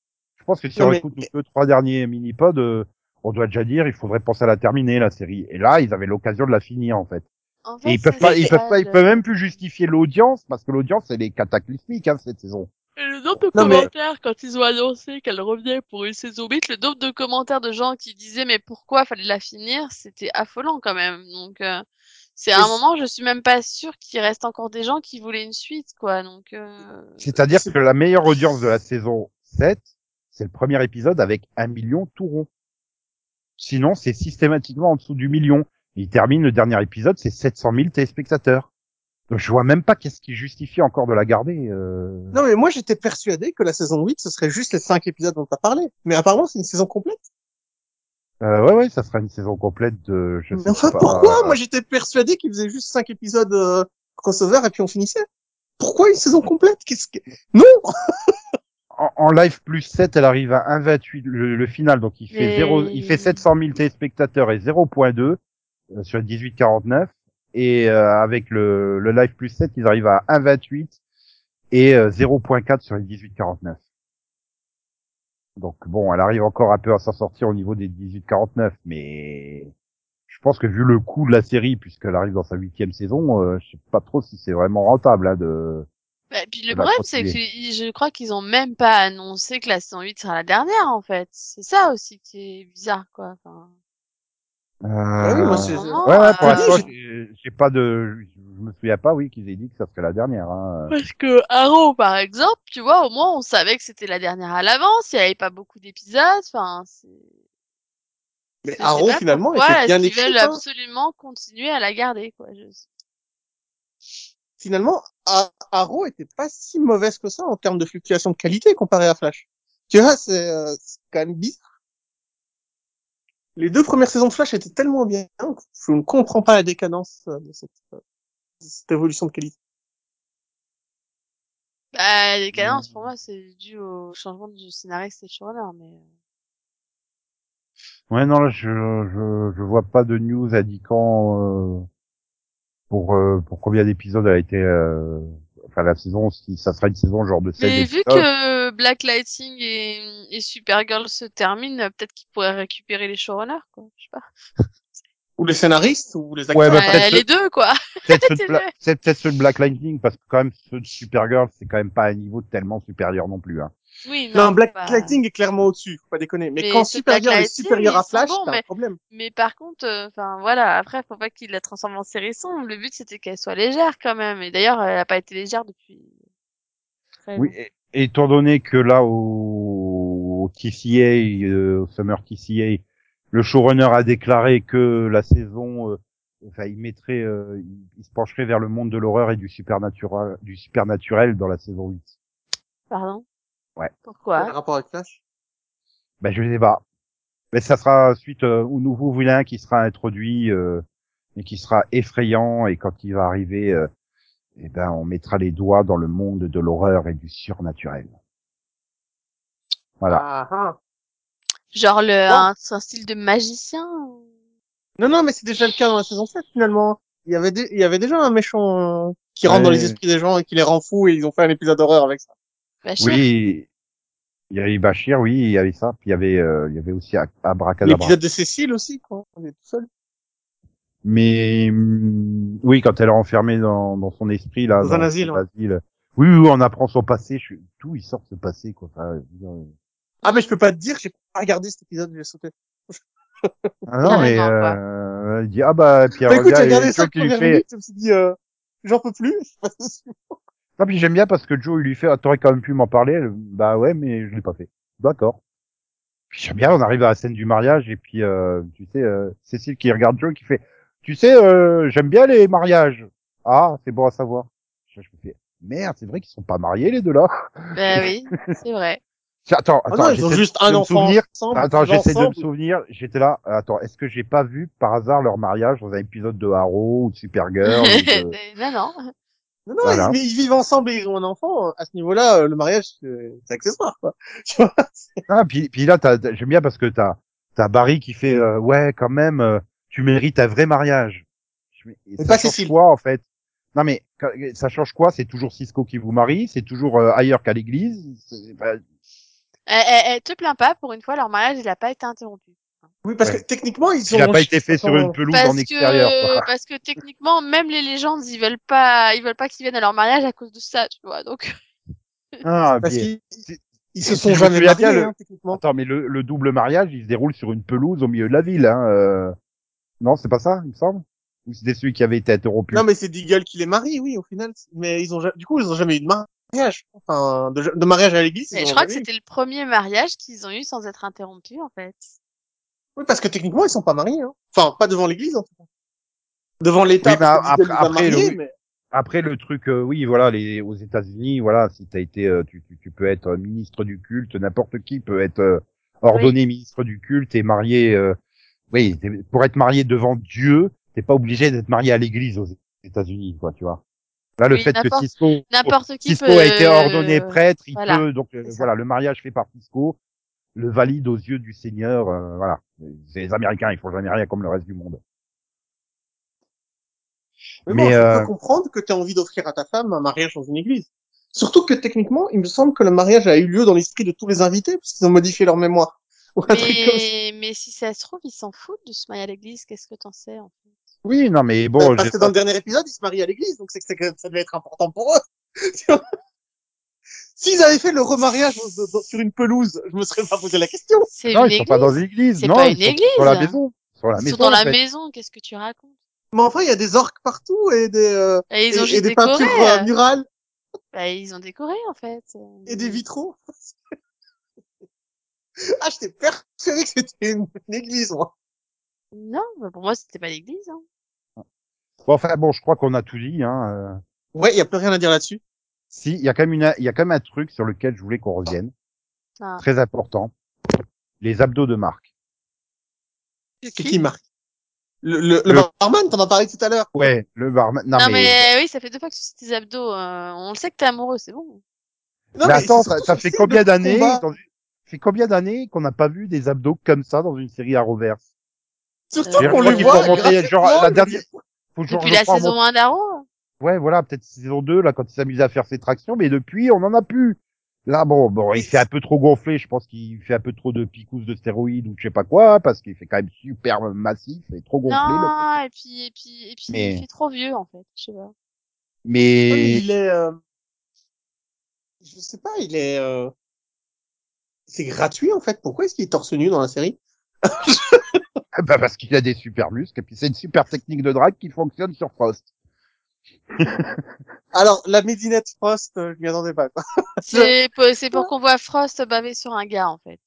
Je pense que si Non, on mais- écoute nos deux, trois derniers mini-pods, euh, on doit déjà dire, il faudrait penser à la terminer, la série. Et là, ils avaient l'occasion de la finir, en fait. En Et ils peuvent pas, ils peuvent pas, ils le- peuvent même plus justifier l'audience, parce que l'audience, elle est cataclysmique, hein, cette saison. Et le nombre de Non, mais- commentaires quand ils ont annoncé qu'elle revenait pour une saison 8, le nombre de commentaires de gens qui disaient mais pourquoi fallait la finir, c'était affolant quand même. Donc euh, c'est à Mais un moment, je suis même pas sûre qu'il reste encore des gens qui voulaient une suite quoi. Donc euh... C'est-à-dire c'est- que la meilleure audience de la saison 7, c'est le premier épisode avec un million tout rond. Sinon, c'est systématiquement en dessous du million. Il termine le dernier épisode, c'est 700 000 téléspectateurs. Donc je vois même pas qu'est-ce qui justifie encore de la garder. euh. Non, mais moi, j'étais persuadé que la saison 8, ce serait juste les cinq épisodes dont t'as parlé. Mais apparemment, c'est une saison complète. Euh, ouais, ouais, ça sera une saison complète de. Je Mais sais enfin, pas, pourquoi? Moi, j'étais persuadé qu'ils faisaient juste cinq épisodes, euh, crossover et puis on finissait. Pourquoi une saison complète? Qu'est-ce que, non! En, en live plus 7, elle arrive à 1,28 le, le final, donc il fait Mais- 0, il fait 700 000 téléspectateurs et 0.2 euh, sur 18,49. Et euh, avec le, le live plus 7, ils arrivent à 1,28 et euh, 0.4 sur les 18,49. Donc bon, elle arrive encore un peu à s'en sortir au niveau des 18,49, mais je pense que vu le coût de la série, puisqu'elle arrive dans sa huitième saison, euh, je sais pas trop si c'est vraiment rentable hein, de Bah, puis le problème, c'est que ils- je crois qu'ils ont même pas annoncé que la saison 8 sera la dernière, en fait. C'est ça aussi qui est bizarre, quoi. Enfin, Ah oui, moi, Euh, c'est- Ouais, ouais, pour euh, l'instant, j'ai j'ai pas de, je me souviens pas, oui, qu'ils aient dit que ça serait la dernière. Hein. Parce que Arrow, par exemple, tu vois, au moins, on savait que c'était la dernière à l'avance, il y avait pas beaucoup d'épisodes, enfin, c'est... Mais je Arrow, finalement, pourquoi était bien est-ce qu'ils écrite. veulent hein. absolument continuer à la garder, quoi. Je... Finalement, Arrow était pas si mauvaise que ça en termes de fluctuation de qualité comparé à Flash. Tu vois, c'est euh, c'est quand même bizarre. Les deux premières saisons de Flash étaient tellement bien que je ne comprends pas la décadence euh, de cette, euh, de cette évolution de qualité. Bah, les cadences, pour moi, c'est dû au changement du scénariste et de showrunner, mais... euh, Ouais, non, là, je, je, je vois pas de news indiquant euh, pour euh, pour combien d'épisodes elle a été. Euh, enfin, la saison, si ça sera une saison genre de 16 Mais vu que Black Lightning et, et Supergirl se terminent, peut-être qu'ils pourraient récupérer les showrunners, quoi. Je sais pas. Ou les scénaristes, ou les acteurs. Ouais, bah, Euh, peut-être les deux, quoi. peut-être ceux, de Bla- ceux de Black Lightning parce que quand même ceux de Supergirl, c'est quand même pas un niveau tellement supérieur non plus. Hein. Oui, non. non, Black bah, Lightning est clairement au-dessus, faut pas déconner. Mais, Mais quand Supergirl est supérieur à Flash, bons, t'as mais- un problème. Mais par contre, euh, enfin voilà, après, faut pas qu'ils la transforment en série sombre. Le but, c'était qu'elle soit légère, quand même. Et d'ailleurs, elle a pas été légère depuis... très Oui, et étant donné que là au, au TCA, euh, au Summer TCA, le showrunner a déclaré que la saison, euh, enfin, il mettrait, euh, il, se pencherait vers le monde de l'horreur et du supernaturel, du supernaturel dans la saison 8. Pardon? Ouais. Pourquoi? Quel rapport avec Flash Ben je sais pas. Mais ça sera suite euh, au nouveau vilain qui sera introduit euh, et qui sera effrayant et quand il va arriver, euh, eh ben on mettra les doigts dans le monde de l'horreur et du surnaturel. Voilà. Ah, ah. Genre le, Bon. un, un style de magicien ou- Non, non, mais c'est déjà le cas dans la saison 7, finalement. Il y avait, il y avait déjà un méchant euh, qui rentre dans les esprits des gens et qui les rend fous et ils ont fait un épisode d'horreur avec ça. Bachir Oui, il y avait Bachir, oui, il y avait ça. Puis il y avait, euh, il y avait aussi Ab- Abracadabra. L'épisode de Cécile aussi, quoi. On est tout seul. Mais hum, oui, quand elle est enfermée dans, dans son esprit là, Dans un asile, cet ouais. asile. Oui, oui, on apprend son passé. Je suis... Tout, il sort ce passé, quoi. Enfin, je veux dire, Ah, mais je peux pas te dire, j'ai pas regardé cet épisode, j'ai sauté. Ah non, mais euh, il dit ah bah puis Bah, écoute, j'ai regardé ça Joe qui lui fait. je me suis dit, euh, j'en peux plus. Non, puis j'aime bien parce que Joe il lui fait ah, t'aurais quand même pu m'en parler. Bah ouais, mais je l'ai pas fait. D'accord. Puis j'aime bien, on arrive à la scène du mariage et puis euh, tu sais euh, Cécile qui regarde Joe qui fait tu sais euh, j'aime bien les mariages. Ah c'est bon à savoir. Je, je me fais merde c'est vrai qu'ils sont pas mariés les deux là. Ben oui, c'est vrai. Attends Ah attends non, ils ont juste un enfant souvenir. ensemble. Attends, j'essaie de me souvenir. J'étais là. Attends, est-ce que j'ai pas vu par hasard leur mariage dans un épisode de Arrow ou de Supergirl ou de... non, non. Non, non, Voilà. ils, mais ils vivent ensemble et ils ont un enfant. À ce niveau-là, euh, le mariage, c'est accessoire, quoi. Tu vois Ah, puis, puis là, j'aime bien parce que t'as t'as Barry qui fait euh, ouais quand même, euh, tu mérites un vrai mariage. Et Mais ça pas change Cécile. quoi en fait? Non mais ça change quoi? C'est toujours Cisco qui vous marie, c'est toujours euh, ailleurs qu'à l'église? Bah, Eh, eh, eh, te plains pas, pour une fois, leur mariage, il a pas été interrompu. Oui, parce Ouais. que techniquement, ils il a ont... pas été fait sur une pelouse Parce en extérieur. quoi. parce que techniquement, même les légendes, ils veulent pas, ils veulent pas qu'ils viennent à leur mariage à cause de ça, tu vois. Donc, Ah, Parce qu'ils ils se sont jamais mariés, bien, le- hein, techniquement. Attends, mais le, le double mariage, il se déroule sur une pelouse au milieu de la ville. Hein, euh... Non, c'est pas ça, il me semble? Ou c'était celui qui avait été interrompu? Non, mais c'est Deagle qui les marie, oui, au final. Mais ils ont, ja- du coup, ils ont jamais eu de mariage. Enfin, de, de mariage à l'église. mais je crois que c'était le premier mariage qu'ils ont eu sans être interrompus, en fait. Oui, parce que techniquement, ils sont pas mariés, hein. Enfin, pas devant l'église, en tout cas. Devant l'État, Oui, après- après, mariés, le- mais... Après le truc, euh, oui, voilà, les aux États-Unis, voilà, si t'as été, euh, tu, tu, tu peux être ministre du culte, n'importe qui peut être euh, ordonné ministre du culte et marié. euh, oui, pour être marié devant Dieu, t'es pas obligé d'être marié à l'Église aux États-Unis, quoi, tu vois. Là, le Oui, fait que Cisco, N'importe qui Cisco peut. a été ordonné euh, prêtre, il voilà, peut donc euh, voilà, le mariage fait par Cisco, le valide aux yeux du Seigneur, euh, voilà. C'est les Américains, ils font jamais rien comme le reste du monde. Mais, Mais, bon, je euh, peux comprendre que tu as envie d'offrir à ta femme un mariage dans une église. Surtout que techniquement, il me semble que le mariage a eu lieu dans l'esprit de tous les invités, puisqu'ils ont modifié leur mémoire. Ou un truc comme ça. Mais, mais si ça se trouve, ils s'en foutent de se marier à l'église. Qu'est-ce que t'en sais, en fait? Oui, non, mais bon, Parce que dans le dernier épisode, ils se marient à l'église, donc c'est que ça devait être important pour eux. S'ils avaient fait le remariage sur une pelouse, je me serais pas posé la question. Non, ils sont pas dans église. une église. C'est non, pas ils une sont Sur la maison. Sur la Ils maison. sont dans la maison, qu'est-ce que tu racontes? Mais enfin, il y a des orques partout et des, euh, Et et, ils ont et juste des décoré. peintures euh, euh, murales bah, ils ont décoré en fait. et des vitraux. ah, j'étais persuadé que c'était une, une église, moi. Non, bah, pour moi c'était pas l'église. Hein. Bon, enfin, bon, je crois qu'on a tout dit, hein. euh. Ouais, il y a plus rien à dire là-dessus. Si, il y a quand même une, il y a quand même un truc sur lequel je voulais qu'on revienne. Ah. Très important. Les abdos de Marc. C'est qui, Marc? Le, le, le Le- barman, t'en as parlé tout à l'heure. Ouais, le barman. Non, Non, mais, mais... oui, ça fait deux fois que tu cites tes abdos. euh, on le sait que t'es amoureux, c'est bon. Non, mais attends, ça, ça fait combien d'années, dans fait combien d'années qu'on n'a pas vu des abdos comme ça dans une série à reverse? Surtout Euh, qu'on je crois le qu'il voit. genre, la dernière- Depuis la crois, saison 1 d'Arrow. Ouais, voilà, peut-être saison 2, là, quand il s'amusait à faire ses tractions, mais depuis, on en a plus. Là, bon, bon, il fait un peu trop gonfler, je pense qu'il fait un peu trop de picousses de stéroïdes ou je sais pas quoi, parce qu'il fait quand même super massif et trop gonflé. Non, et puis, et puis, et puis Mais- il fait trop vieux en fait. Je sais pas. Mais, il est, euh, je sais pas, il est, euh, c'est gratuit en fait. Pourquoi est-ce qu'il est torse nu dans la série? bah, parce qu'il a des super muscles, et puis c'est une super technique de drague qui fonctionne sur Frost. Alors la Médinette Frost, euh, je m'y attendais pas. Quoi. C'est pour, c'est pour qu'on voit Frost baver sur un gars en fait.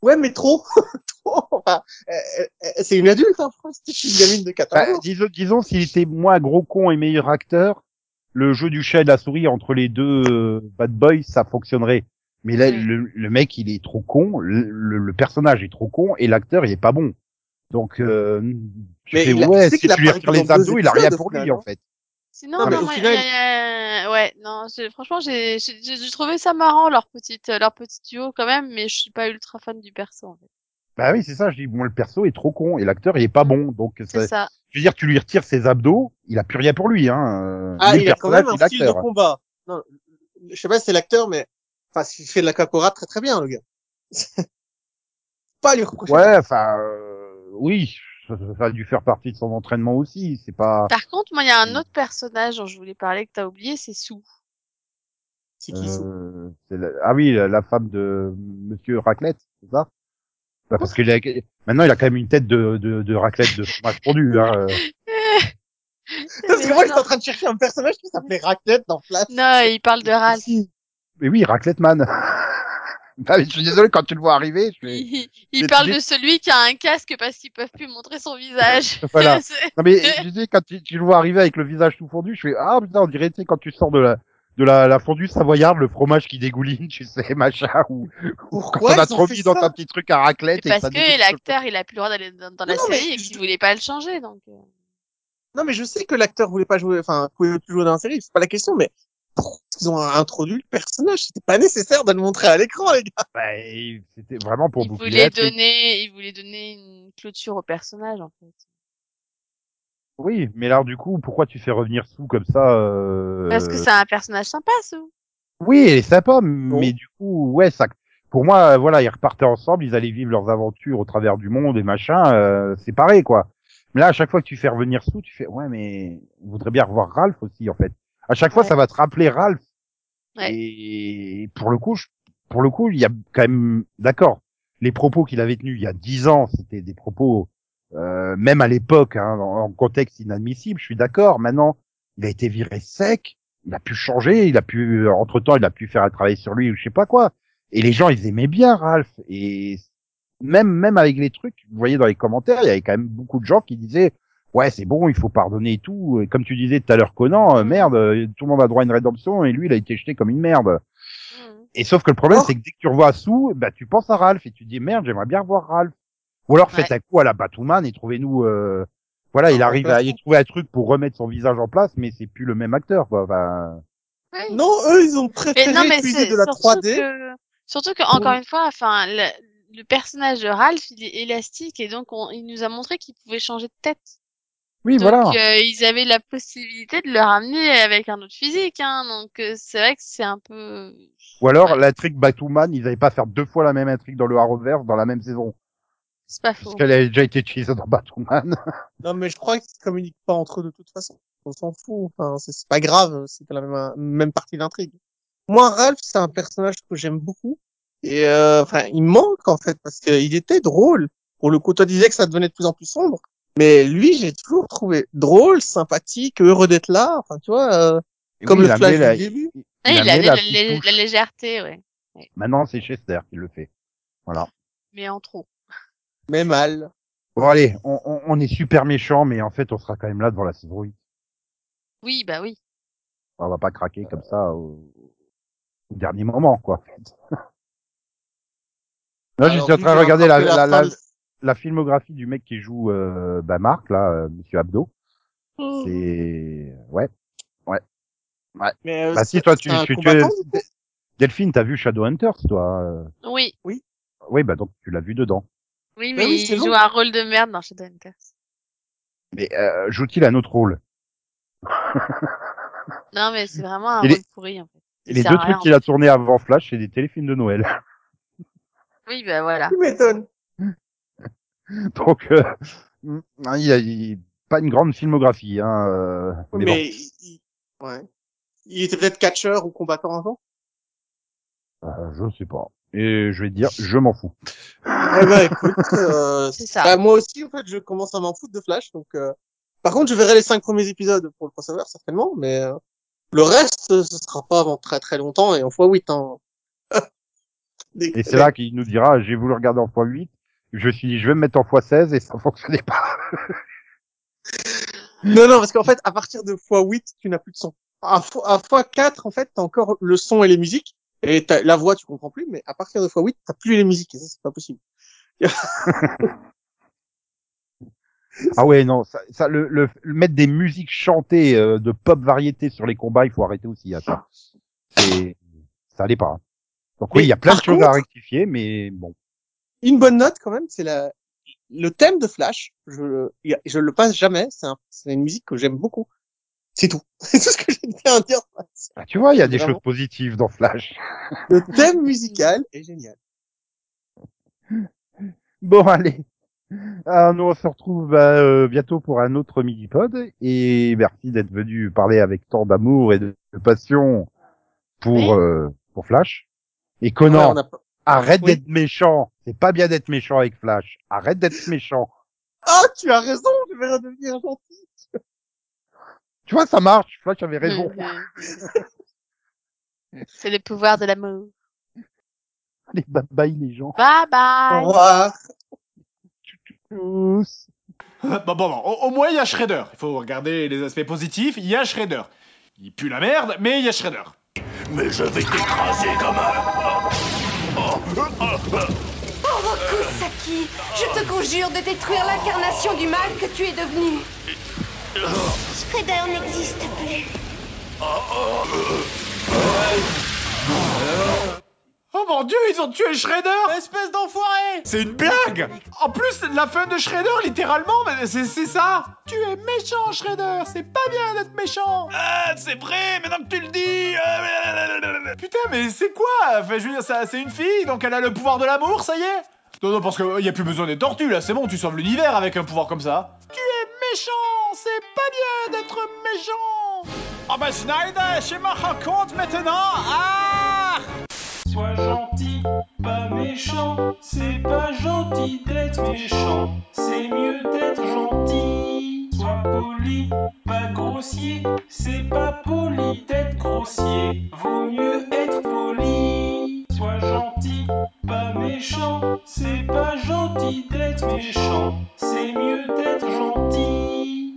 Ouais, mais trop, trop. Enfin, euh, euh, c'est une adulte, hein, Frost. Suis une gamine de 14 Bah, ans. disons, disons, s'il était moins gros con et meilleur acteur, le jeu du chat et de la souris entre les deux bad boys, ça fonctionnerait. Mais là, le, le mec, il est trop con, le, le- le personnage est trop con et l'acteur, il est pas bon. Donc, euh, tu Mais fais, il a- ouais, tu sais si tu lui retires les abdos, il a rien pour lui, en fait. Sinon, Non, non, au moi, final- ouais, non, j'ai- franchement, j'ai, j'ai, j'ai j'ai trouvé ça marrant leur petite, leur petit duo quand même, mais je suis pas ultra fan du perso en fait. Bah oui, c'est ça, je dis, bon, le perso est trop con et l'acteur, il est pas bon. Donc, C'est ça- ça. je veux dire, tu lui retires ses abdos, il a plus rien pour lui, hein. euh, Ah, il le a quand même personnage, un style de combat. Non, je sais pas si c'est l'acteur, mais enfin, il fait de la capora très très bien, le gars. pas lui reprocher. Ouais, enfin, euh, oui, ça, ça a dû faire partie de son entraînement aussi. C'est pas. Par contre, moi, il y a un Mm. autre personnage dont je voulais parler que t'as oublié, c'est Sue. C'est qui Sou? Euh, c'est la- Ah oui, la, la femme de Monsieur Raclette, c'est ça? Bah Parce que maintenant il a quand même une tête de, de, de raclette de fromage fondu. Hein. euh. Parce que moi, j'étais non. en train de chercher un personnage qui s'appelait Raclette dans Flash. Non, il parle de Ralph. Mais oui, Raclette Man. Ah, mais je suis désolé quand tu le vois arriver. Je fais... Il, il parle de celui qui a un casque parce qu'ils peuvent plus montrer son visage. Voilà. Non mais je dis quand tu, tu le vois arriver avec le visage tout fondu, je fais ah putain on dirait tu sais quand tu sors de la de la, la fondue savoyarde, le fromage qui dégouline, tu sais machin ou Pourquoi quand on a trop mis dans ta petit truc à raclette et parce ça que l'acteur, il a plus le droit d'aller dans, dans la Non, non, mais série et je- qu'il voulait pas le changer, donc. euh. Non, mais je sais que l'acteur voulait pas jouer, enfin, pouvait plus jouer dans la série, c'est pas la question, mais pourquoi ils ont introduit le personnage? C'était pas nécessaire de le montrer à l'écran, les gars. Bah, c'était vraiment pour boucler voulait donner, il voulait donner une clôture au personnage, en fait. Oui, mais alors du coup, pourquoi tu fais revenir sous comme ça euh... Parce que c'est un personnage sympa, Sue. Oui, elle est sympa, mais du coup, ouais, ça. Pour moi, euh, voilà, ils repartaient ensemble, ils allaient vivre leurs aventures au travers du monde et machin, euh, c'est pareil, quoi. Mais là, à chaque fois que tu fais revenir sous, tu fais, ouais, mais on voudrait bien revoir Ralph aussi, en fait. À chaque fois, ça va te rappeler Ralph. Ouais. Et pour le coup, je- pour le coup, il y a quand même, d'accord, les propos qu'il avait tenus il y a dix ans, c'était des propos, euh, même à l'époque, hein, en, en contexte inadmissible. Je suis d'accord. Maintenant, il a été viré sec. Il a pu changer. Il a pu, entre temps, il a pu faire un travail sur lui ou je sais pas quoi. Et les gens, ils aimaient bien Ralph. Et même, même avec les trucs, vous voyez dans les commentaires, il y avait quand même beaucoup de gens qui disaient, ouais, c'est bon, il faut pardonner et tout. Et comme tu disais tout à l'heure, Conan, euh, Mhm. merde, euh, tout le monde a droit à une rédemption et lui, il a été jeté comme une merde. Mhm. Et sauf que le problème, Oh. c'est que dès que tu revois Sou, bah, tu penses à Ralph et tu te dis, merde, j'aimerais bien revoir Ralph. Ou alors faites un coup à la Batwoman et trouvez-nous, euh, voilà, il arrive à y trouver un truc pour remettre son visage en place, mais c'est plus le même acteur, quoi. Enfin, Oui. Non, eux, ils ont préféré non, mais utiliser c'est de la surtout 3D. que, surtout que, encore une fois, enfin, le, le personnage de Ralph, il est élastique et donc on, il nous a montré qu'il pouvait changer de tête. Oui, donc, voilà. euh, ils avaient la possibilité de le ramener avec un autre physique, hein. Donc, euh, c'est vrai que c'est un peu. Ou alors, ouais. l'intrigue Batwoman, ils n'avaient pas faire deux fois la même intrigue dans le Arrowverse dans la même saison. C'est pas faux. Parce qu'elle a déjà été utilisée dans Batwoman. Non, mais je crois qu'ils communiquent pas entre eux de toute façon. on s'en fout. Enfin, c'est pas grave, c'est la même, même partie de l'intrigue. Moi, Ralph, c'est un personnage que j'aime beaucoup. Et euh, enfin, il me manque en fait parce qu'il était drôle. Pour le coup, toi disais que ça devenait de plus en plus sombre, mais lui, j'ai toujours trouvé drôle, sympathique, heureux d'être là. Enfin, tu vois, euh, comme oui, le Flash la- du début. il- Oui, il a il a amené la, la légèreté, ouais. Maintenant, c'est Chester qui le fait. Voilà. Mais en trop. mais mal. Bon, allez, on, on, on est super méchant, mais en fait, on sera quand même là devant la saison 8. Oui, bah oui. On va pas craquer comme ça au, au dernier moment, quoi. Là, je suis en train de regarder la, la, la, la filmographie du mec qui joue euh, bah Marc, là, euh, Monsieur Abdo. Oh. C'est... Ouais. Mais euh, Bah si, toi, tu, tu, es... Delphine, t'as vu Shadowhunters, toi euh? Oui. Oui, bah donc tu l'as vu dedans. Oui, Bah mais oui, il joue long. un rôle de merde dans Shadowhunters. Mais euh, joue-t-il un autre rôle? Non, mais c'est vraiment un Et les- rôle pourri, en fait. Il Les deux trucs qu'il a tourné avant Flash, c'est des téléfilms de Noël. Oui, bah voilà. Tu m'étonnes. donc, euh, mm, il a, il- pas une grande filmographie. Hein, euh, Mais, mais bon. il, ouais. Il était peut-être catcheur ou combattant avant? Euh, je sais pas. Et je vais te dire, je m'en fous. Eh ben, écoute, euh, C'est ça. bah, moi aussi, en fait, je commence à m'en foutre de Flash, donc, euh, par contre, je verrai les cinq premiers épisodes pour le crossover, certainement, mais, euh, le reste, ce sera pas avant très très longtemps et en fois 8 ans. Et c'est là qu'il nous dira, j'ai voulu regarder en x8. Je me suis dit, je vais me mettre en x16 et ça fonctionnait pas. Non, non, parce qu'en fait, à partir de x8, tu n'as plus de son. À, à x4, en fait, t'as encore le son et les musiques. Et la voix, tu comprends plus, mais à partir de x8, t'as plus les musiques. Et ça, c'est pas possible. Ah ouais, non, ça, ça le, le, mettre des musiques chantées euh, de pop variété sur les combats, il faut arrêter aussi à ça. C'est, ça allait pas. hein. Donc oui, il y a plein de choses à rectifier, mais bon. Une bonne note, quand même, c'est la, le thème de Flash. Je, je le passe jamais. C'est un, c'est une musique que j'aime beaucoup. C'est tout. C'est tout ce que j'ai bien à dire. Ah, tu vois, il y a des Vraiment. choses positives dans Flash. Le thème musical est génial. Bon, allez. Ah, nous, on se retrouve bah, euh, bientôt pour un autre mini-pod. Et merci d'être venu parler avec tant d'amour et de, passion pour, Oui. euh, pour Flash. Et Ouais, Conan, on a pas- arrête Oui. d'être méchant. C'est pas bien d'être méchant avec Flash. Arrête d'être méchant. Ah, tu as raison, je vais redevenir gentil. Tu vois, ça marche. Flash avait raison. C'est le pouvoir de l'amour. Allez, bye bye les gens. Bye Au bye. revoir. Tous. Bon, bon, bon, au, au moins il y a Shredder. Il faut regarder les aspects positifs. Il y a Shredder. Il pue la merde, mais il y a Shredder. Mais je vais t'écraser comme un... Oh, Kusaki, je te conjure de détruire l'incarnation du mal que tu es devenu. Shredder n'existe plus. Oh mon dieu, ils ont tué Shredder Espèce d'enfoiré! C'est une blague! En plus, la fin de Shredder, littéralement, c'est ça! Tu es méchant, Shredder C'est pas bien d'être méchant! Ah, c'est vrai, maintenant que tu le dis euh, Putain, mais c'est quoi? Enfin, je veux dire, ça- c'est une fille, donc elle a le pouvoir de l'amour, ça y est Non, non, parce qu'il y a plus besoin des tortues, là, c'est bon, tu sauves l'univers avec un pouvoir comme ça. Tu es méchant C'est pas bien d'être méchant Oh bah Schneider, je me rends compte maintenant Ah Sois gentil, pas méchant. C'est pas gentil d'être méchant. C'est mieux d'être gentil. Sois poli, pas grossier. C'est pas poli d'être grossier. Vaut mieux être poli. Sois gentil, pas méchant. C'est pas gentil d'être méchant. C'est mieux d'être gentil.